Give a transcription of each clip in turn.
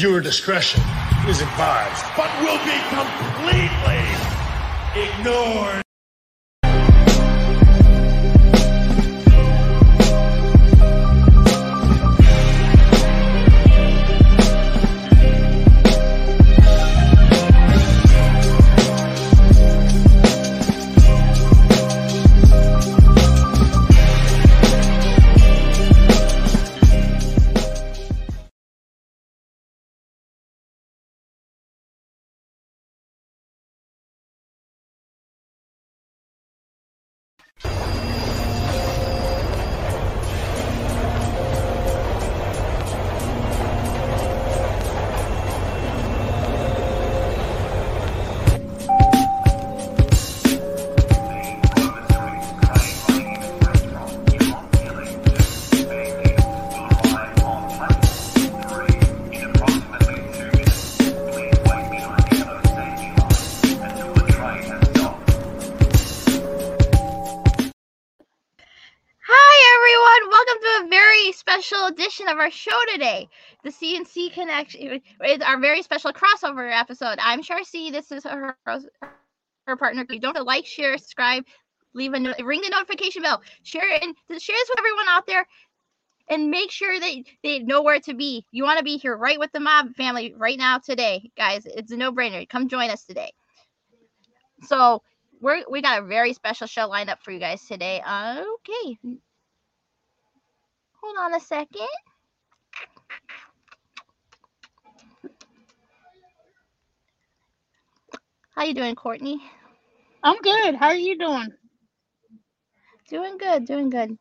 Viewer discretion is advised. but will be completely ignored. Of our show today. The CNC Connection is our very special crossover episode. I'm Charcy. This is her her partner. You don't like, share, subscribe, leave a ring the notification bell, share it, and share this with everyone out there, and make sure that they know where to be. You want to be here right with the mob family right now today, guys. It's a no brainer. Come join us today. So we're we got a very special show lined up for you guys today. Okay. Hold on a second. How you doing, Courtney? I'm good. How are you doing? Doing good, doing good.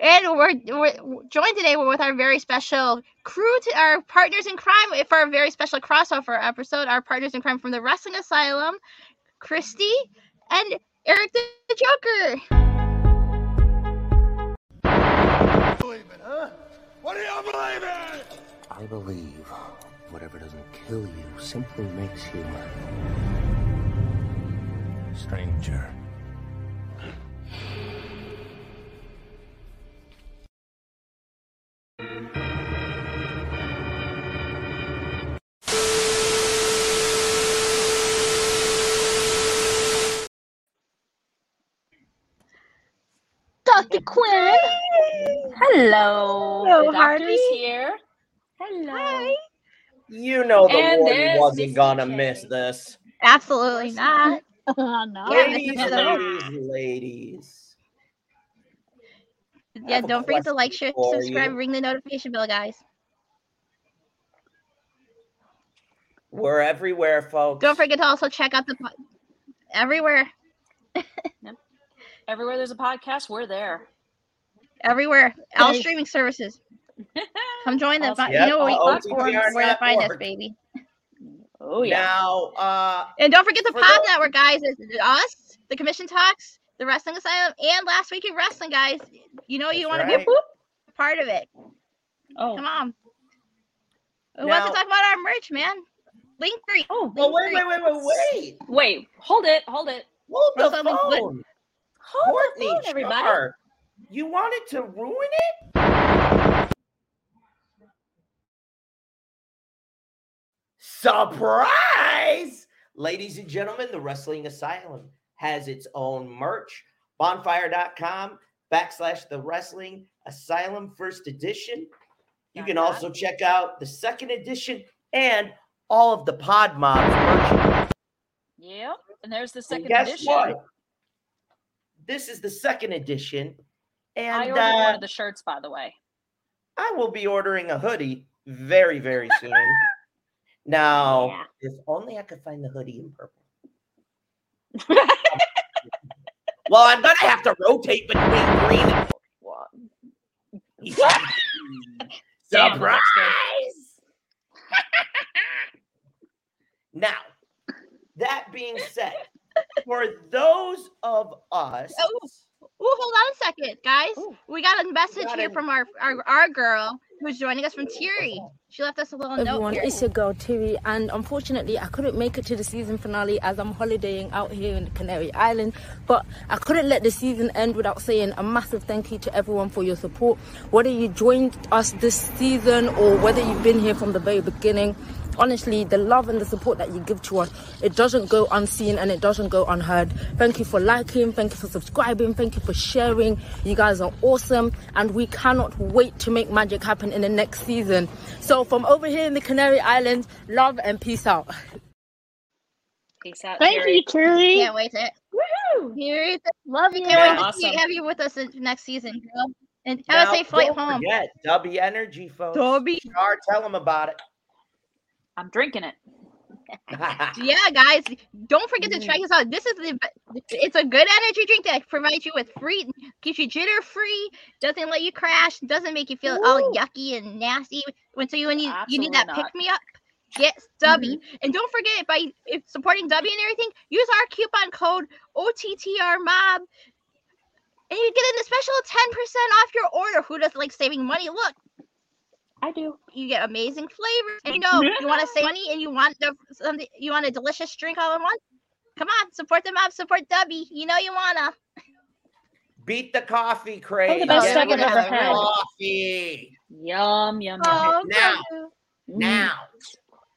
And we're, we're joined today with our very special crew, to our partners in crime for our very special crossover episode. Our partners in crime from the Wrestling Asylum, Christy and Eric the Joker. Believe it, huh? What do you believe in? I believe whatever doesn't kill you simply makes you stranger. Dr. Quinn. Hello. Hello, the doctor's Harvey. here. Hello. You know the And warden wasn't gonna miss this. Absolutely not. Oh, no. Ladies, ladies, ladies. Yeah, don't forget to like, share, subscribe, you. ring the notification bell, guys. We're everywhere, folks. Don't forget to also check out the po- everywhere, Everywhere there's a podcast, we're there. everywhere, all streaming services. Come join them. Awesome. You know where, all platforms where to find us, baby. Oh yeah. Now, uh, And don't forget the For Pod those- Network, guys. It's us, the Commission Talks, the Wrestling Asylum, and Last Week in Wrestling, guys. You know you That's want to be a part of it. Oh. Come on. Who wants to talk about our merch, man? Link three. Oh, oh wait, wait, wait, wait, wait. wait. Hold it. Hold it. Hold the What's up, what- phone. Hold Courtney, the phone, everybody. Char, you wanted to ruin it? Surprise! Ladies and gentlemen, the Wrestling Asylum has its own merch. Bonfire.com backslash the Wrestling Asylum First Edition. You can also check out the second edition and all of the Pod Mods merch. Yep. And there's the And second guess edition. what? This is the second edition. And I ordered uh, one of the shirts, by the way. I will be ordering a hoodie very, very soon. now, Yeah. if only I could find the hoodie in purple. Well, I'm gonna have to rotate between green and What? Surprise! Damn, that's good. now, that being said, for those of us, Oh, Ooh, hold on a second, guys. Ooh. We got a message Got here from our, our our girl, who's joining us from Thierry. She left us a little note everyone, it's your girl Tiri, and unfortunately, I couldn't make it to the season finale as I'm holidaying out here in the Canary Island. But I couldn't let the season end without saying a massive thank you to everyone for your support. Whether you joined us this season or whether you've been here from the very beginning, honestly, the love and the support that you give to us, it doesn't go unseen and it doesn't go unheard. Thank you for liking, thank you for subscribing, thank you for sharing. You guys are awesome, and we cannot wait to make magic happen in the next season. So, from over here in the Canary Islands, love and peace out. Peace out. Thank Terry. you, Terry. Can't wait to Woohoo! Thierry. Love you. Can't Yeah. wait to have you with us in next season, girl. And have Now, a safe flight don't home. Forget W Energy, folks. Dubby. Char, tell them about it. I'm drinking it. Yeah, guys, don't forget to check this out. This is the it's a good energy drink that provides you with free, keeps you jitter free, doesn't let you crash, doesn't make you feel all yucky and nasty. When so you need you, you need that not. pick me up, get Stubby. Mm-hmm. And don't forget by if supporting W and everything, use our coupon code OTTR Mob. And you get a special 10% off your order. Who doesn't like saving money? Look, I do. you get amazing flavors. And you know, you want to save money and you want the, something, you want a delicious drink all in one. Come on, support the mob, support Dubby. You know you wanna. Beat the coffee craze. best Get stuff I've the ever had. Coffee. Yum, yum, yum. Oh, now. Grogu. Now,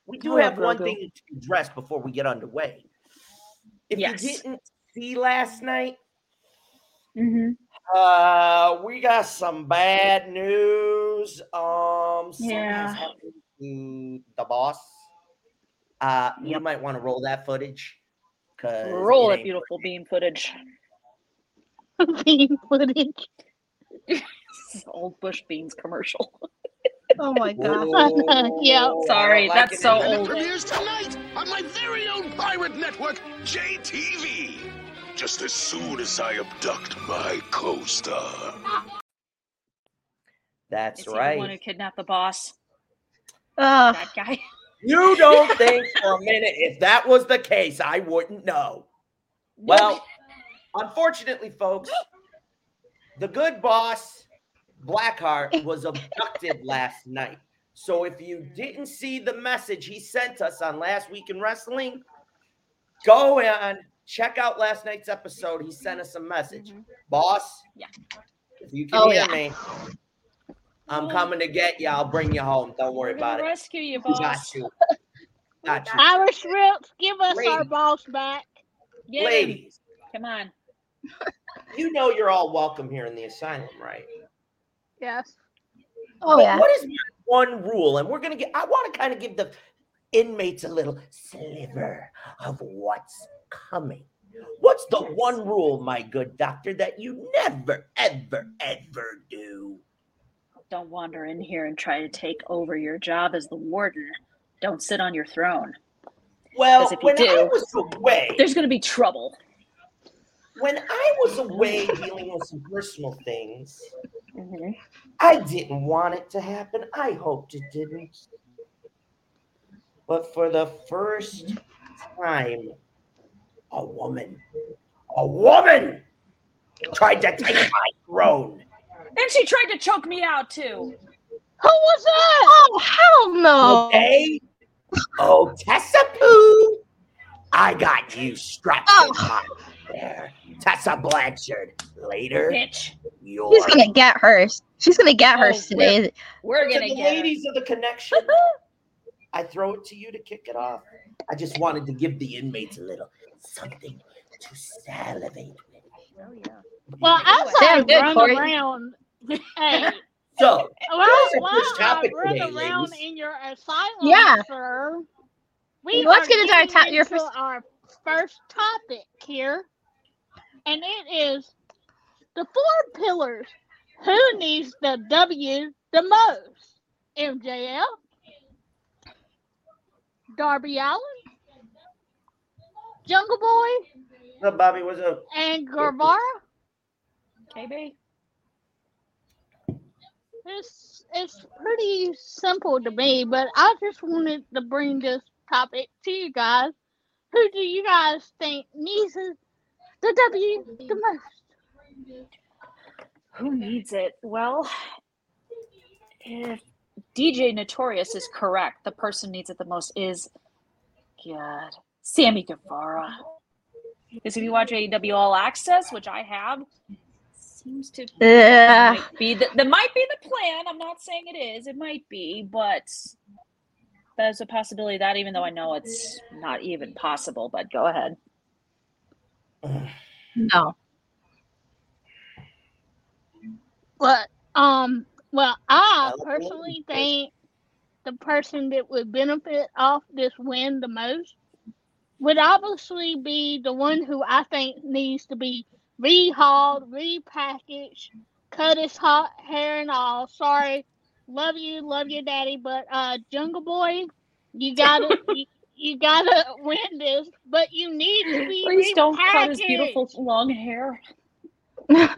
we do Oh, have one Grogu. thing to address before we get underway. If Yes. you didn't see last night, Mhm. Uh, we got some bad news. Um, something Yeah. happened to the boss. Uh, you might want to roll that footage. Cause Roll it it, ain't beautiful beam footage. Bean footage. Old Bush Beans commercial. Oh my god. Yeah. Sorry, like that's it so either. It old. premieres tonight on my very own pirate network, JTV. Just as soon as I abduct my co-star. That's Is he the one who right. kidnapped the boss? Ugh. That guy. You don't think for a minute if that was the case, I wouldn't know. Well, unfortunately, folks, the good boss, Blackheart, was abducted last night. So if you didn't see the message he sent us on last week in wrestling, go and check out last night's episode. He sent us a message. Mhm. Boss, Yeah. if you can Oh, hear yeah. me, I'm coming to get you. I'll bring you home. Don't worry We're gonna about it. rescue you, boss. Got you. Got you. Irish Rips, give us our boss back. Get him. Ladies, Come on. you know you're all welcome here in the asylum, right? Yes. Oh But yeah. What is my one rule? And we're gonna get. I want to kind of give the inmates a little sliver of what's coming. What's the one rule, my good doctor, that you never, ever, ever do? Don't wander in here and try to take over your job as the warden. Don't sit on your throne. Well, if you when I was away, There's going to be trouble. when I was away dealing with some personal things, Mhm. I didn't want it to happen. I hoped it didn't. But for the first time, a woman, a woman tried to take my throne. And she tried to choke me out too. Who was that? Oh hell no. Okay? Oh, Tessa Pooh, I got you strapped Oh. in my there. Tessa Blanchard. Later, Bitch. you're She's gonna get hers. She's gonna get Oh, hers today. We're to going to get the ladies of the connection. I throw it to you to kick it off. I just wanted to give the inmates a little something to salivate with. Oh, yeah. Well, as I Damn good, run Corey. around, hey, So, while, our while first I topic run today, around ladies. in your asylum, Yeah. sir, we Let's are get into our top- your into first- our first topic here, and it is the four pillars. Who needs the W the most? MJF, Darby Allin, Jungle Boy, so Bobby was a and Guevara. KB. It's it's pretty simple to me, but I just wanted to bring this topic to you guys. Who do you guys think needs it- the W the most? Who needs it? Well, if DJ Notorious is correct. The person needs it the most is God, Sammy Guevara. Because if you watch AEW All Access, which I have, seems to might be the, that might be the plan. I'm not saying it is. It might be, but there's a possibility that, even though I know it's not even possible. But go ahead. No. But um, well, I personally think the person that would benefit off this win the most would obviously be the one who I think needs to be rehauled, repackaged, cut his hot hair and all. Sorry, love you, love your daddy, but uh, Jungle Boy, you gotta. you, you gotta win this, but you need to be Please don't cut his beautiful long hair.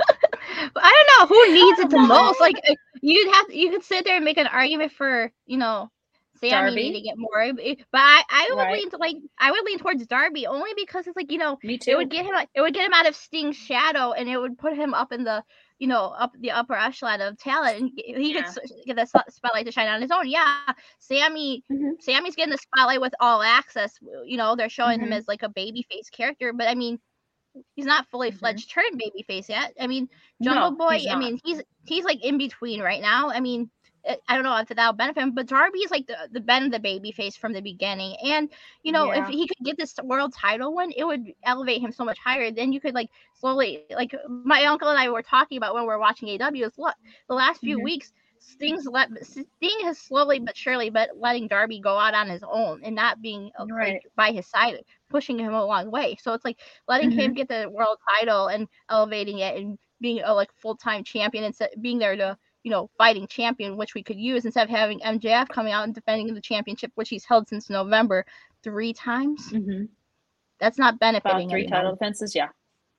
I don't know who needs it the most. Like uh, you'd have you could sit there and make an argument for you know Sammy Darby? needing it more, but I I would Right. lean to like I would lean towards Darby only because it's like you know Me too. it would get him it would get him out of Sting's shadow and it would put him up in the you know up the upper echelon of talent and he he could get the spotlight to shine on his own. Yeah, Sammy Mhm. Sammy's getting the spotlight with all access. You know they're showing him Mhm. as like a babyface character, but I mean he's not fully Mhm. fledged turned babyface yet. I mean Jungle No, Boy, I mean, he's he's like in between right now. I mean, I- don't know if that'll benefit him, but Darby's like the the been the baby face from the beginning. And you know, if he could get this world title one, it would elevate him so much higher. Then you could like slowly, like my uncle and I were talking about when we are watching AEW. Is look, the last few Mhm. weeks, Sting's let Sting has slowly but surely, but letting Darby go out on his own and not being uh, Right. like by his side, pushing him a long way. So it's like letting him get the world title and elevating it and being a like full time champion instead being there to you know fighting champion, which we could use instead of having MJF coming out and defending the championship, which he's held since November three times. Mhm. That's not About benefiting three anyone. title defenses. Yeah.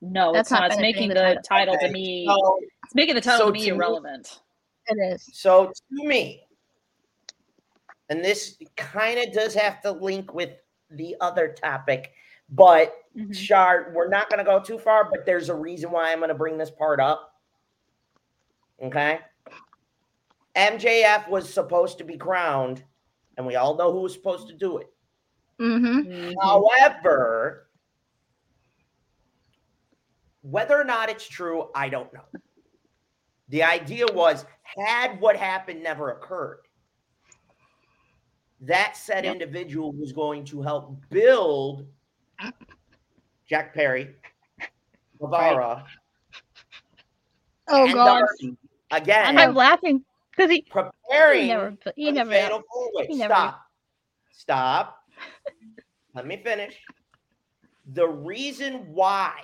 No, That's it's not not. It's making the benefiting title to me. So, It's making the title so to me to me- irrelevant. It is. so to me, and this kind of does have to link with the other topic, but Mhm. Shard, we're not going to go too far, but there's a reason why I'm going to bring this part up. Okay. MJF was supposed to be crowned, and we all know who was supposed to do it. Mm-hmm. Mhm. However, whether or not it's true, I don't know. The idea was had what happened never occurred, that said Yep. individual was going to help build Jack Perry, Guevara, Oh and God. Darby again, I'm laughing because he, he preparing never he never fatal four-way. he never- Stop. Stop. Let me finish. The reason why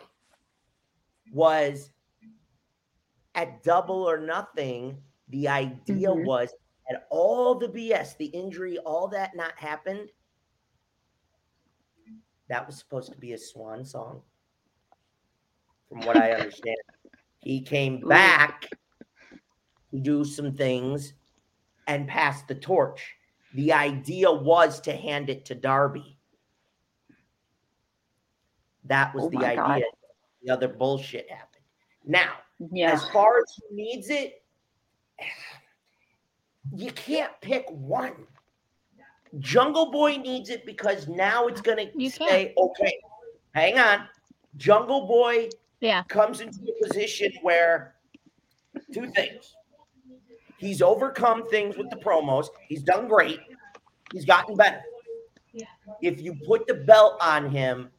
was at double or nothing, the idea Mm-hmm. Mhm. was that all the BS, the injury, all that not happened. That was supposed to be a swan song. From what I understand. he came back to do some things and pass the torch. The idea was to hand it to Darby. That was Oh the idea. God. The other bullshit happened. Now, Yeah. as far as who needs it, you can't pick one. Jungle Boy needs it because now it's going to say, okay, hang on. Jungle Boy Yeah. comes into a position where two things. He's overcome things with the promos. He's done great. He's gotten better. If you put the belt on him,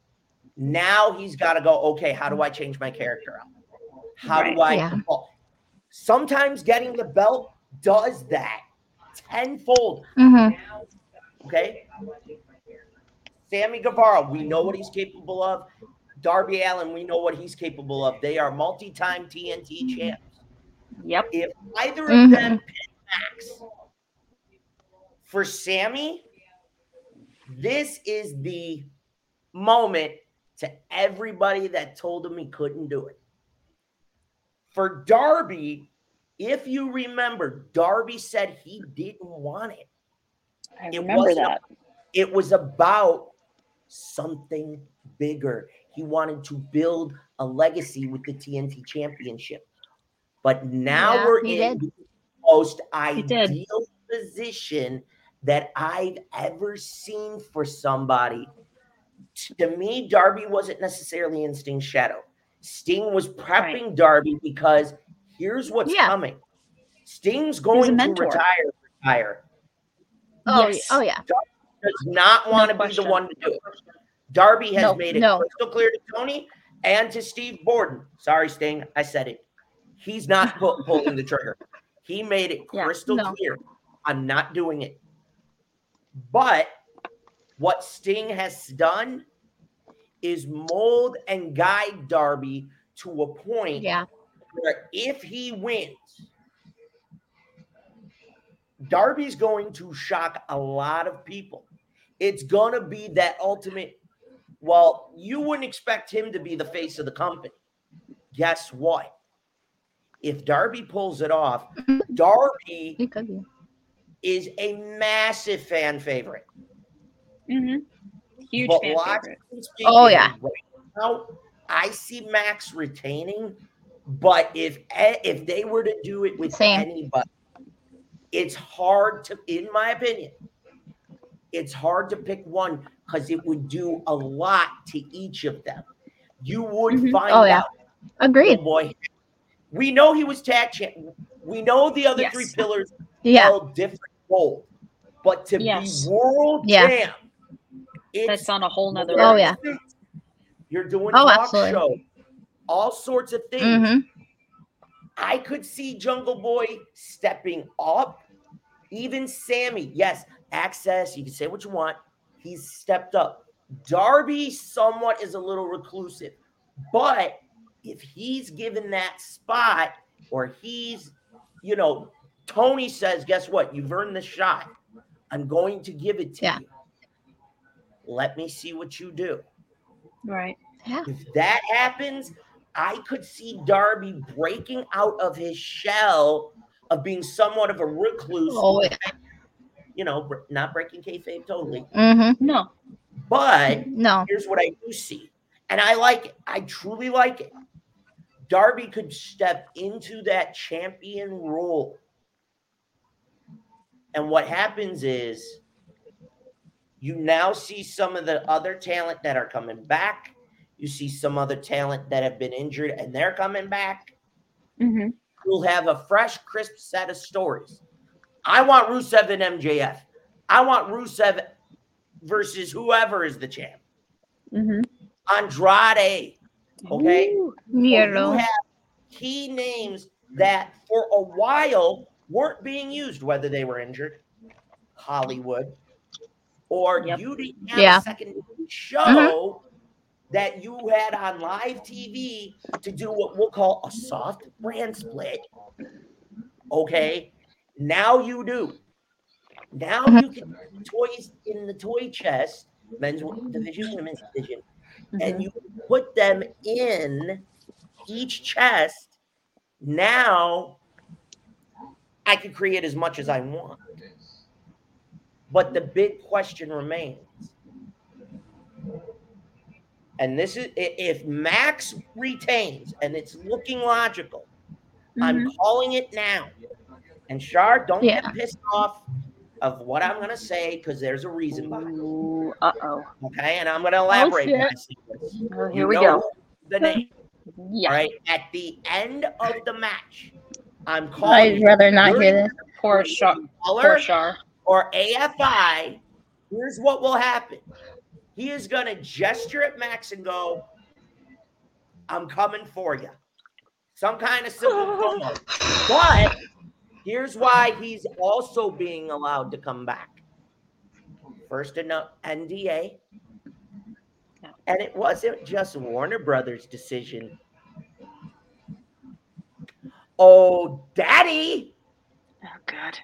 now he's got to go, okay, how do I change my character up? How do I Yeah. evolve? Sometimes getting the belt does that tenfold. Mm-hmm. Okay. Sammy Guevara, we know what he's capable of. Darby Allin, we know what he's capable of. They are multi-time TNT champs. Yep. If either of Mhm. them pin Max for Sammy, this is the moment to everybody that told him he couldn't do it. For Darby, if you remember, Darby said he didn't want it. I It remember that. It was about something bigger. He wanted to build a legacy with the TNT championship. But now Yeah, we're in did. the most ideal position that I've ever seen for somebody. To me, Darby wasn't necessarily in Sting's shadow. Sting was prepping Darby because here's what's Yeah. coming. Sting's going to retire. Retire. Oh, Yes. oh yeah. Does not want to be question. the one to do it. Darby has No, made it no. crystal clear to Tony and to Steve Borden. Sorry, Sting, I said it. He's not pu- pulling the trigger. He made it Yeah, crystal no. clear. I'm not doing it. But what Sting has done is mold and guide Darby to a point Yeah. where if he wins, Darby's going to shock a lot of people. It's going to be that ultimate. Well, you wouldn't expect him to be the face of the company. Guess what? If Darby pulls it off, Darby It could be. is a massive fan favorite. Mm-hmm. Huge But fan favorite. speaking, Oh, yeah. right now, I see Max retaining, but if if they were to do it with Same. anybody, it's hard to, in my opinion, it's hard to pick one because it would do a lot to each of them. You would Mhm. find Oh, yeah. out, oh Agreed. boy. We know he was tag champ. We know the other Yes. three pillars Yeah. held different roles, but to Yes. be world Yeah. champ, it's That's on a whole nother Oh, yeah. You're doing Oh, talk absolutely. show, all sorts of things. Mm-hmm. I could see Jungle Boy stepping up. Even Sammy, yes, access. You can say what you want. He's stepped up. Darby somewhat is a little reclusive, but if he's given that spot, or he's, you know, Tony says, guess what? You've earned the shot. I'm going to give it to Yeah. you. Let me see what you do. Right. Yeah. If that happens, I could see Darby breaking out of his shell of being somewhat of a recluse. Oh, yeah. You know, not breaking kayfabe totally, hmm No. but No. here's what I do see, and I like it. I truly like it. Darby could step into that champion role, and what happens is you now see some of the other talent that are coming back. You see some other talent that have been injured and they're coming back. Mm-hmm. You'll have a fresh, crisp set of stories. I want Rusev and MJF. I want Rusev versus whoever is the champ. Mm-hmm. Andrade. Okay. Ooh. Miro. have key names that for a while weren't being used, whether they were injured, Hollywood, or Yep. you didn't have Yeah. a second show that you had on live TV to do what we'll call a soft brand split. Okay. Now you do. Now Mhm. you can put toys in the toy chest, men's division, women's division, and you put them in each chest. Now I can create as much as I want. But the big question remains. And this is if Max retains, and it's looking logical, I'm calling it now. And Shar, don't Yeah. get pissed off of what I'm gonna say because there's a reason behind it. Uh oh. Okay, and I'm elaborate. when I say this. Oh, You here we know go. The name. Yeah. All right. At the end of the match, I'm calling I'd rather not hear this. Poor Shar. Poor Shar. Or AFI. Here's what will happen. He is gonna gesture at Max and go, "I'm coming for you." Some kind of simple promo. But here's why he's also being allowed to come back. First the NDA. And it wasn't just Warner Brothers' decision. Oh, daddy. Oh, God.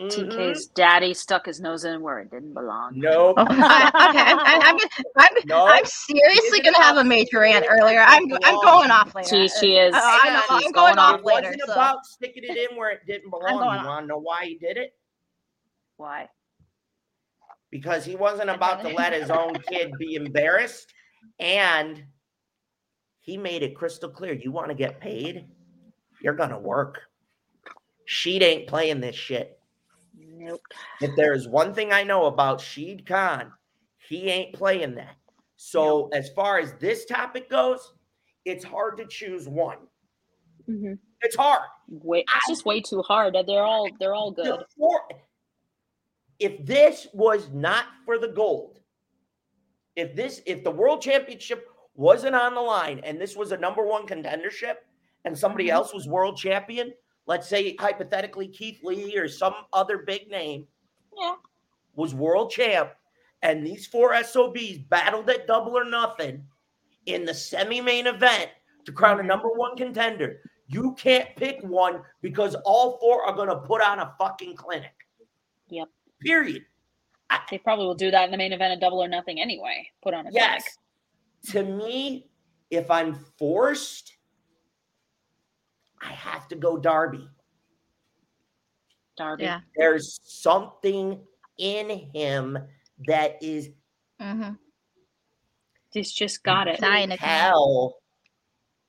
Mhm. TK's daddy stuck his nose in where it didn't belong. Nope. Oh, okay, I'm, I'm, I'm, I'm, No. I'm seriously gonna have a major rant earlier. I'm, I'm going off later. She, she is. Uh, I know, she's I'm going off It later. wasn't So. about sticking it in where it didn't belong. going You on. want to know why he did it? Why? Because he wasn't about to let his own kid be embarrassed. And he made it crystal clear you want to get paid, you're going to work. She ain't playing this shit. Nope. If there is one thing I know about Shad Khan, he ain't playing that. So as far as this topic goes, it's hard to choose one. Mhm. It's hard. Way, it's just way too hard. They're all they're all good. The four- if this was not for the gold, if this if the world championship wasn't on the line and this was a number one contendership and somebody Mhm. else was world champion, let's say hypothetically Keith Lee or some other big name Yeah. was world champ, and these four SOBs battled at double or nothing in the semi-main event to crown a Mhm. number one contender. You can't pick one because all four are going to put on a fucking clinic. Yep. Period. They probably will do that in the main event of Double or Nothing anyway. Put on a Yes. clinic. To me, if I'm forced, I have to go Darby. Darby. Yeah. There's something in him that is hmm He's just got it. Dying to come out. hell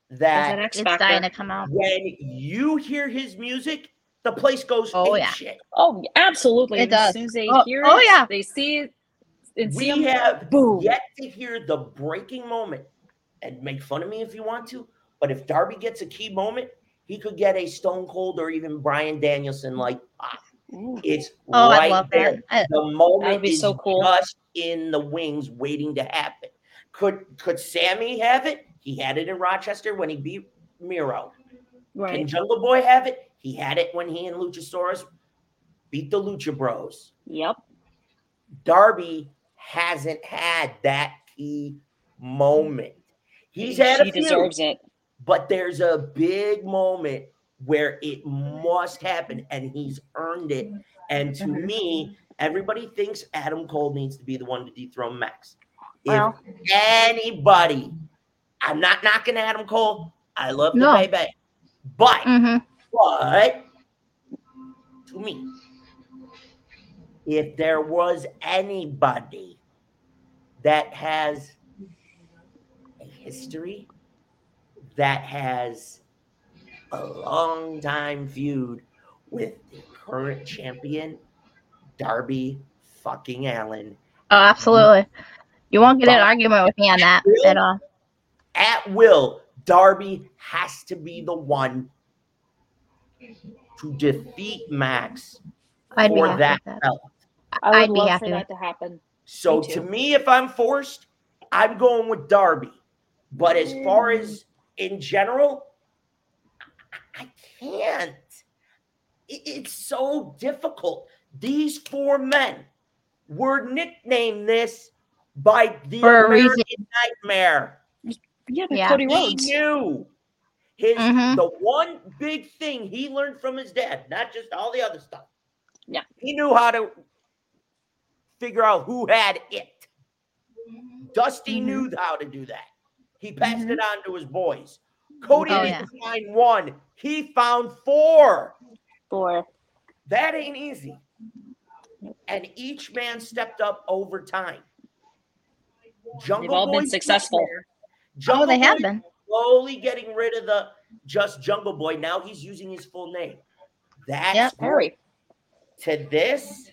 There's that that It's dying to come out. when you hear his music, the place goes Oh, yeah. shit. Oh, absolutely. It As does. soon as they Oh- hear oh, it, yeah. they see it. And We him, have boom. yet to hear the breaking moment. And make fun of me if you want to, but if Darby gets a key moment, he could get a Stone Cold or even Bryan Danielson like. Ah, Ooh. It's Oh, right I love there. that. The moment be is so cool. just in the wings, waiting to happen. Could could Sammy have it? He had it in Rochester when he beat Miro. Right. Can Jungle Boy have it? He had it when he and Luchasaurus beat the Lucha Bros. Yep. Darby hasn't had that key moment. He's He- had a he few, deserves it. But there's a big moment where it must happen, and he's earned it. And to Mhm. me, everybody thinks Adam Cole needs to be the one to dethrone Max. Well. if anybody, I'm not knocking Adam Cole. I love the No. baby, but hmm but to me, if there was anybody that has a history, that has a long time feud with the current champion, Darby fucking Allin, Oh, absolutely. You won't get an argument with me on that Really? at all. at will, Darby has to be the one to defeat Max I'd be for happy that that. belt. I would I'd be happy for with that to happen. So Me to me, if I'm forced, I'm going with Darby. But as far as in general, I I can't. It's so difficult. These four men were nicknamed this by the For a reason. American Nightmare. Yeah, but Yeah. Cody He knew his Mhm. the one big thing he learned from his dad, not just all the other stuff. Yeah. He knew how to figure out who had it. Dusty Mhm. knew how to do that. He passed it mm-hmm. on to his boys. Cody Oh, didn't find one. He found four. Four. That ain't easy. And each man stepped up over time. Jungle all been successful. nightmare- Oh, Jungle they have Boy been. slowly getting rid of the just Jungle Boy. Now he's using his full name. That's Yep. Perry. to this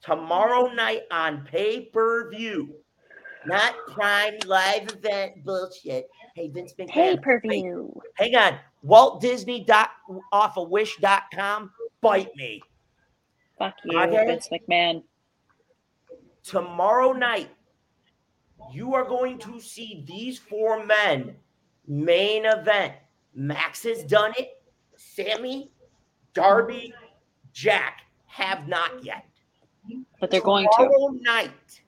tomorrow night on pay per view, not prime live event bullshit. Hey, Vince McMahon. Pay per view. Hang on. Walt Disney dot off of wish.com. Bite me. Fuck you, Okay. Vince McMahon. Tomorrow night, you are going to see these four men main event. Max has done it. Sammy, Darby, Jack have not yet. But they're going to. Tomorrow night,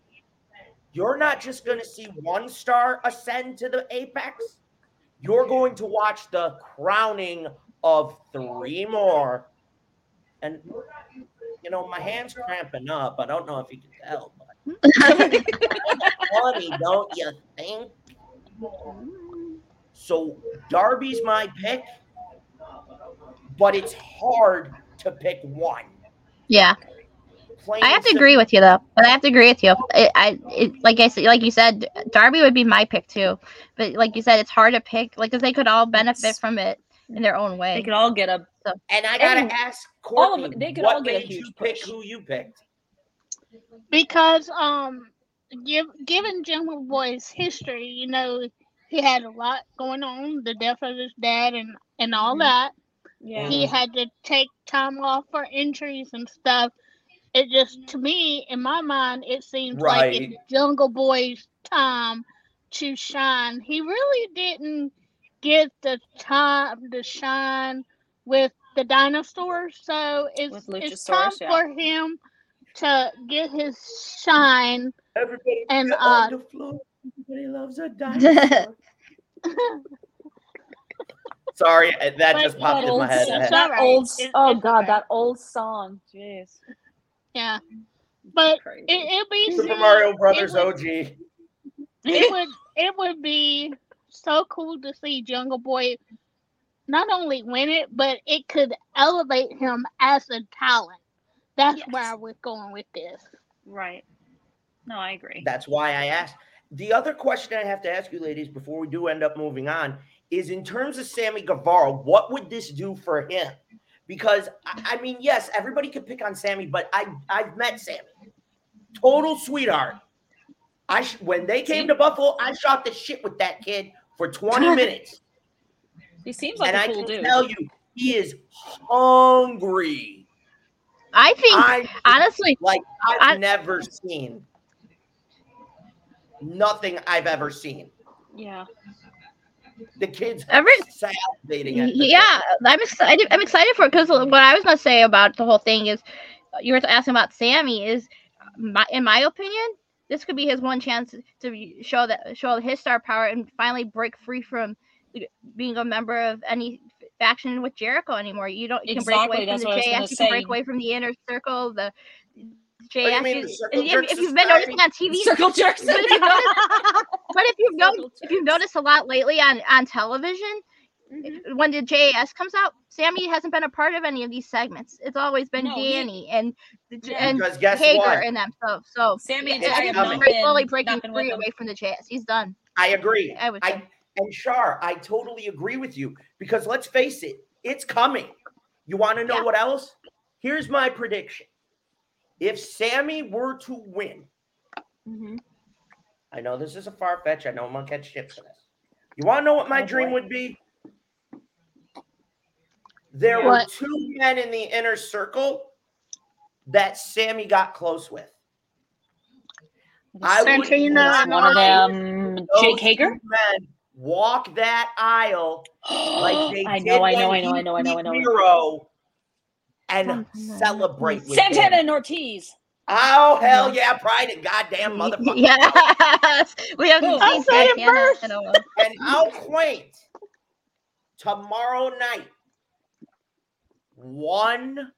you're not just going to see one star ascend to the apex. You're going to watch the crowning of three more. And you know, my hand's cramping up. I don't know if you can tell, but funny, don't you think? So Darby's my pick, but it's hard to pick one. Yeah. Plain I have to simple. agree with you though. But I have to agree with you. I, I it, like I said, like you said, Darby would be my pick too. But like you said, it's hard to pick, like, because they could all benefit It's- from it. in their own way. They could all get a. And I gotta And ask all of Courtney, they could what all get a made you huge pick push. who you picked? because um give, given Jungle Boy's history, you know, he had a lot going on, the death of his dad and and all Mhm. that. Yeah. He had to take time off for injuries and stuff. It just to me, in my mind, it seems like it's Jungle Boy's time to shine. He really didn't get the time to shine with the dinosaurs, so it's it's time yeah. for him to get his shine Everybody and get uh on the floor. Everybody loves a dinosaur. Sorry, uh, that But just popped that in my head. that old oh god, that old song. Jeez. Yeah. But it, it'd be Super see, Mario Brothers it would, OG. it would it would be so cool to see Jungle Boy not only win it, but it could elevate him as a talent. That's where Yes. I was going with this. right. No, I agree. That's why I asked. The other question I have to ask you, ladies, before we do end up moving on, is in terms of Sammy Guevara, what would this do for him? Because I, mean, yes, everybody could pick on Sammy, but I I've met Sammy, total sweetheart. I sh- when they came to Buffalo, I shot the shit with that kid for 20 minutes, He seems like and a I cool can dude. tell you, he is hungry. I think I honestly, like I've I- never seen nothing I've ever seen. Yeah. The kids Every- salivating at yeah, I'm excited. I'm excited for it because what I was gonna say about the whole thing is, you were asking about Sammy. Is my, in my opinion, this could be his one chance to show that show his star power and finally break free from being a member of any faction with Jericho anymore. You don't you can break away from that's the what JS. You can break away from the inner circle. The you JS. mean you- if, if you've been noticing on TV, Circle jerks. But if you notice- but if you've Circle noticed, if you've noticed a lot lately on on television, Mhm. when the JAS comes out, Sammy hasn't been a part of any of these segments. It's always been No, he- Danny and Yeah. and because guess Hager what? and them. So so Sammy and yeah, I Jay think have he's not break- been- slowly breaking not been with free away from the JAS. He's done. I agree. I would I and Shar, I totally agree with you because let's face it, it's coming. You want to know Yeah. what else? Here's my prediction. If Sammy were to win, Mhm. I know this is a far fetch. I know I'm gonna catch shit for this. You want to know what my Oh, dream boy. would be? There were two men in the inner circle that Sammy got close with. I would want One of them, Jake Hager. walk that aisle like they I did know, I know, when I know, I know, I know, I know. Miro and oh, celebrate with Santana him. and Ortiz. Oh hell yeah, pride and goddamn motherfucker. Yes, we haven't Boom. seen I said it Santana first. in a while. And how quaint tomorrow night, one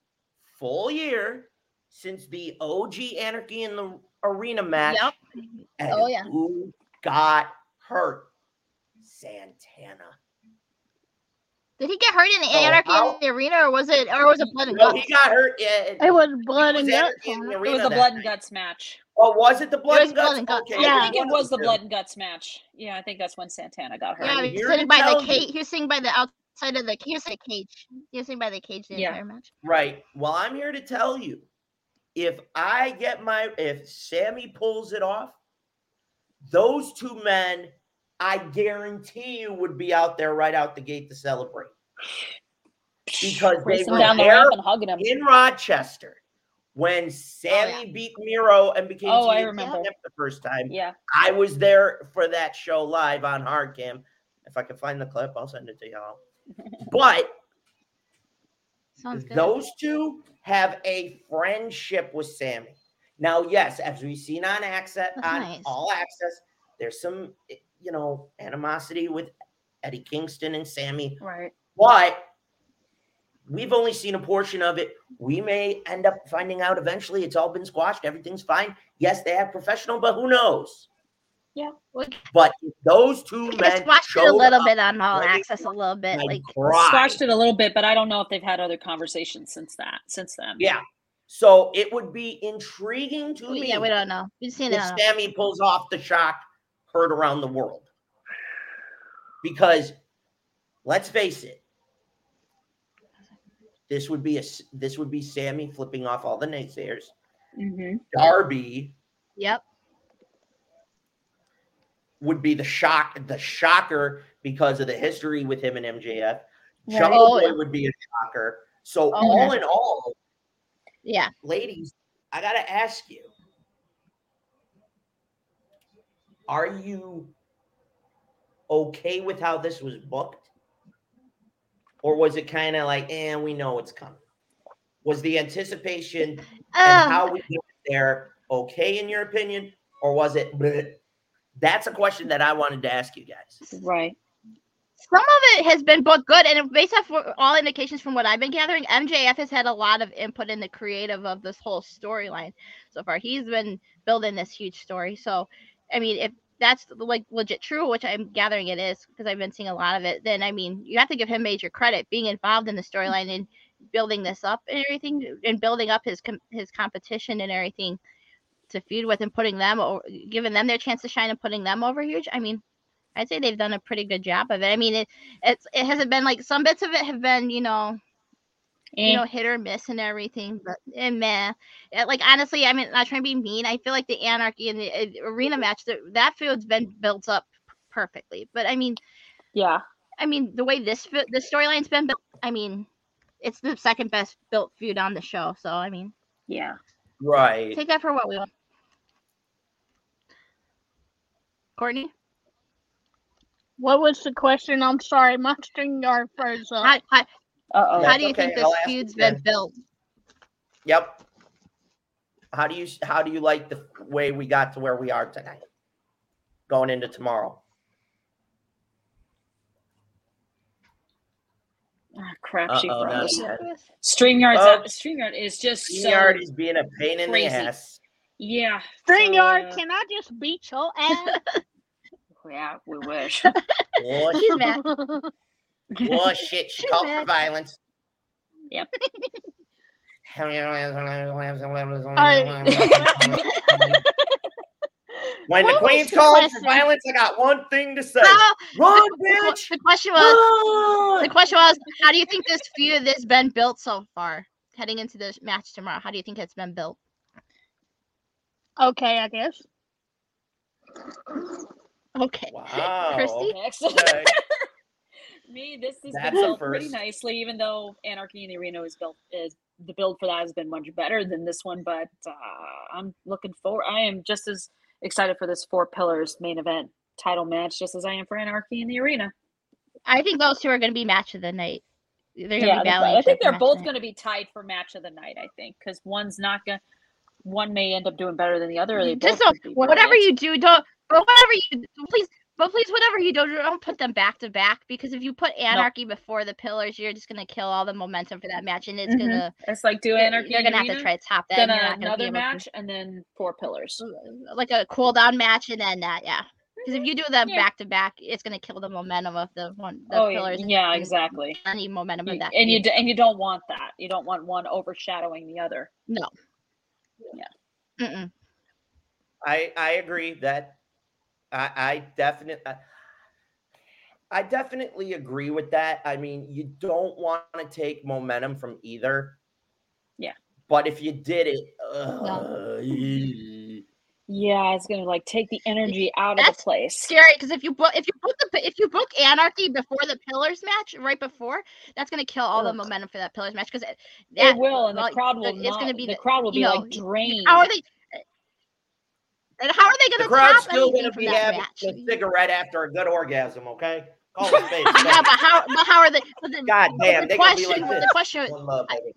full year since the OG Anarchy in the arena match. Yep. And Oh, yeah. who got hurt? Santana. Did he get hurt in the oh, So Anarchy how- in the arena, or was it, or was it blood and No, guts? he got hurt. Yeah, it, It was blood it was and guts. Anarchy in on the it. It was arena the that blood and guts match. Oh, was it the blood, was and, guts? blood and guts. Okay, Yeah. I think it was the blood and guts match. Yeah, I think that's when Santana got hurt. Yeah, I'm he was sitting by the cage. He was sitting by the outside of the. He was in a cage. He was sitting by the cage the Yeah. entire match. Right. Well, I'm here to tell you, if I get my, if Sammy pulls it off, those two men, I guarantee you, would be out there right out the gate to celebrate because they were down the there ramp and hugging him. in Rochester when oh, Sammy beat Miro and became Oh, I remember. the first time. Yeah. I was there for that show live on Hardcam. If I can find the clip, I'll send it to y'all. But those two have a friendship with Sammy. Now, yes, as we've seen on access That's on nice. all access, there's some you know animosity with Eddie Kingston and Sammy, Right. but we've only seen a portion of it. We may end up finding out eventually it's all been squashed, everything's fine. Yes, they have professional, but who knows? We But those two we men squashed it a little up, bit on all ready access, a little bit. I'd Like cry. Squashed it a little bit, but I don't know if they've had other conversations since that. Since then. Yeah. So it would be intriguing to me yeah, we don't know. We've seen it. if On, Sammy pulls off the shock heard around the world. Because let's face it, This would be a this would be Sammy flipping off all the naysayers. hmm Darby Yep. would be the shock the shocker because of the history with him and MJF. Right. Jungle Oh, Boy would be a shocker. So Oh, all yeah. in all, Yeah. ladies, I gotta ask you: Are you okay with how this was booked, or was it kind of like, "and we know it's coming"? Was the anticipation and Um, how we get there okay in your opinion, or was it? bleh? That's a question that I wanted to ask you guys. Right. some of it has been booked good, and based off all indications from what I've been gathering, MJF has had a lot of input in the creative of this whole storyline so far. He's been building this huge story. So, I mean, if that's like legit true, which I'm gathering it is because I've been seeing a lot of it, then I mean, you have to give him major credit being involved in the storyline and building this up and everything, and building up his com- his competition and everything to feud with, and putting them, or giving them their chance to shine and putting them over huge. I mean. I'd say they've done a pretty good job of it. I mean, it it's it hasn't been like some bits of it have been, you know, you Eh. know, hit or miss and everything, but eh, meh. Eh, Like honestly, I mean, not trying to be mean. I feel like the anarchy and the uh, arena match that that feud's been built up perfectly. But I mean, yeah. I mean, the way this fe- the storyline's been built, I mean, it's the second best built feud on the show. So I mean, Yeah. Right. take that for what we want. Courtney, What was the question? I'm sorry, my StreamYard froze up. how, how, Uh oh. how do you think this I'll ask feud's again. been built? Yep. How do you how do you like the way we got to where we are tonight? Going into tomorrow. Ah, crap, she Uh-oh, not froze. yet. StreamYard's Oh. StreamYard is just so StreamYard is being a pain in the ass. yeah. StreamYard, so, uh, can I just beat your ass? Yeah, we wish. Oh, She's mad. Oh shit! She called for violence. Yep. when the What was queen's the calling for violence, I got one thing to say: How, Run, the, bitch! the question was, the question was, how do you think this feud has been built so far, heading into the match tomorrow? How do you think it's been built? okay, I guess. Okay, Wow. Christy? Next. Okay. Me, this has That's been built pretty nicely, even though Anarchy in the Arena is built is the build for that has been much better than this one. But uh, I'm looking forward. I am just as excited for this four pillars main event title match, just as I am for Anarchy in the Arena. I think those two are going to be match of the night. They're going to Yeah, be they're- I think they're both going to be tied for match of the night. I think because one's not going. to One may end up doing better than the other. Or they both Just so, whatever you do, don't. But whatever you do, please, but please, whatever you do, don't put them back to back because if you put Anarchy before the Pillars, you're just going to kill all the momentum for that match, and it's Mhm. going to. It's like do You're, Anarchy. you're going the to have to try to top that. Then and you're not gonna be another able to- match, and then four pillars. like a cool down match and then that, yeah. Because if you do them back to back, it's gonna kill the momentum of the one the oh yeah, pillars. and- yeah, exactly. Any momentum You- of that. and you feud. d- and you don't want that. You don't want one overshadowing the other. no. Yeah. Mm-mm. I I agree that I I definitely I definitely agree with that. I mean, you don't want to take momentum from either. Yeah. But if you did it, uh, Yeah, it's gonna like take the energy out of the That's place. Scary because if you book if you book the if you book Anarchy before the Pillars match right before, that's gonna kill all the momentum for that Pillars match because It will, and the crowd will it's not. gonna be the the- crowd will you be know, like drained. How are they? And how are they gonna crowd's top still anything going to be having match? a cigarette after a good orgasm. Okay, call it a yeah, but how but how are they? But the, God damn, the they gonna be question like this. the question One love, baby.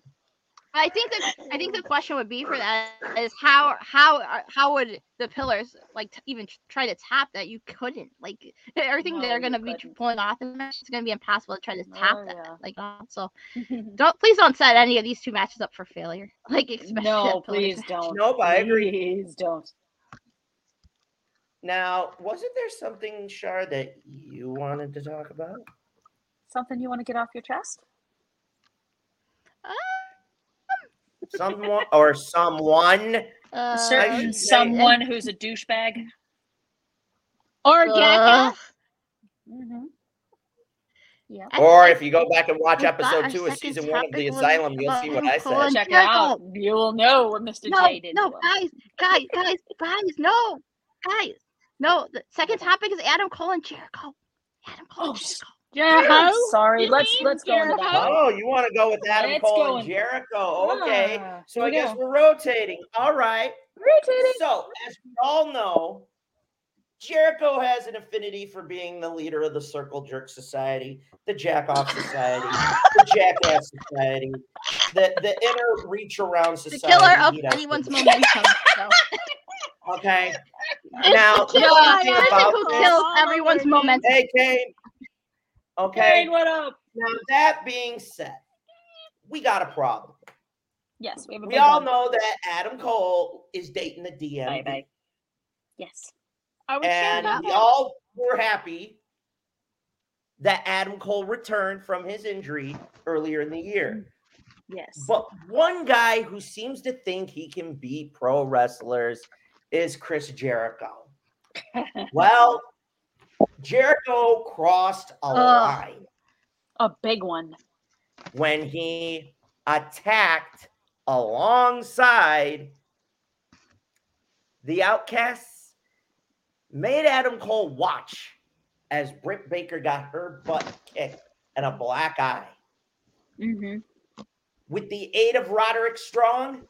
I think that I think the question would be for that is how how how would the pillars like t- even try to tap that? You couldn't like everything No, they're gonna be couldn't. pulling off the match. It's gonna be impossible to try to tap Oh, that. yeah. Like uh, so, don't please don't set any of these two matches up for failure. Like especially no, please match. don't. Nope, I agree. Please don't. Now, wasn't there something, Shar, that you wanted to talk about? Something you want to get off your chest? Someone or someone? Uh, Certain someone who's a douchebag. Or uh, jackass. Mm-hmm. Yeah. Or if you go back and watch I episode two of season one of The Asylum, you'll see what I said. Check it out. You will know what Mr. No, J did. no, to guys, guys, guys, guys, no, guys, no. The second topic is Adam Cole and Jericho. Adam Cole Oh, and s- Jericho. Jericho. Sorry, You let's let's go into. Jericho? one. Oh, you want to go with Adam Let's Cole and in- Jericho? Okay, Ah, so I we guess we're rotating. All right. Rotating. So, as we all know, Jericho has an affinity for being the leader of the Circle Jerk Society, the Jack Off Society, the Jackass Society, the, the inner reach around society. The society. killer of you know, anyone's momentum. So. Okay. Now, the No, killer the of thing person about who kills everyone's momentum. Hey, Kane. Okay. Kane, what up? Now, that being said, we got a problem. Yes, we have a We all one. know that Adam Cole is dating the DMD. Bye bye. Yes. Are we sure and we all were happy that Adam Cole returned from his injury earlier in the year. Yes. But one guy who seems to think he can beat pro wrestlers is Chris Jericho. well, Jericho crossed a Ugh. line a big one. when he attacked alongside the Outcasts, made Adam Cole watch as Britt Baker got her butt kicked and a black eye. Mm-hmm. With the aid of Roderick Strong,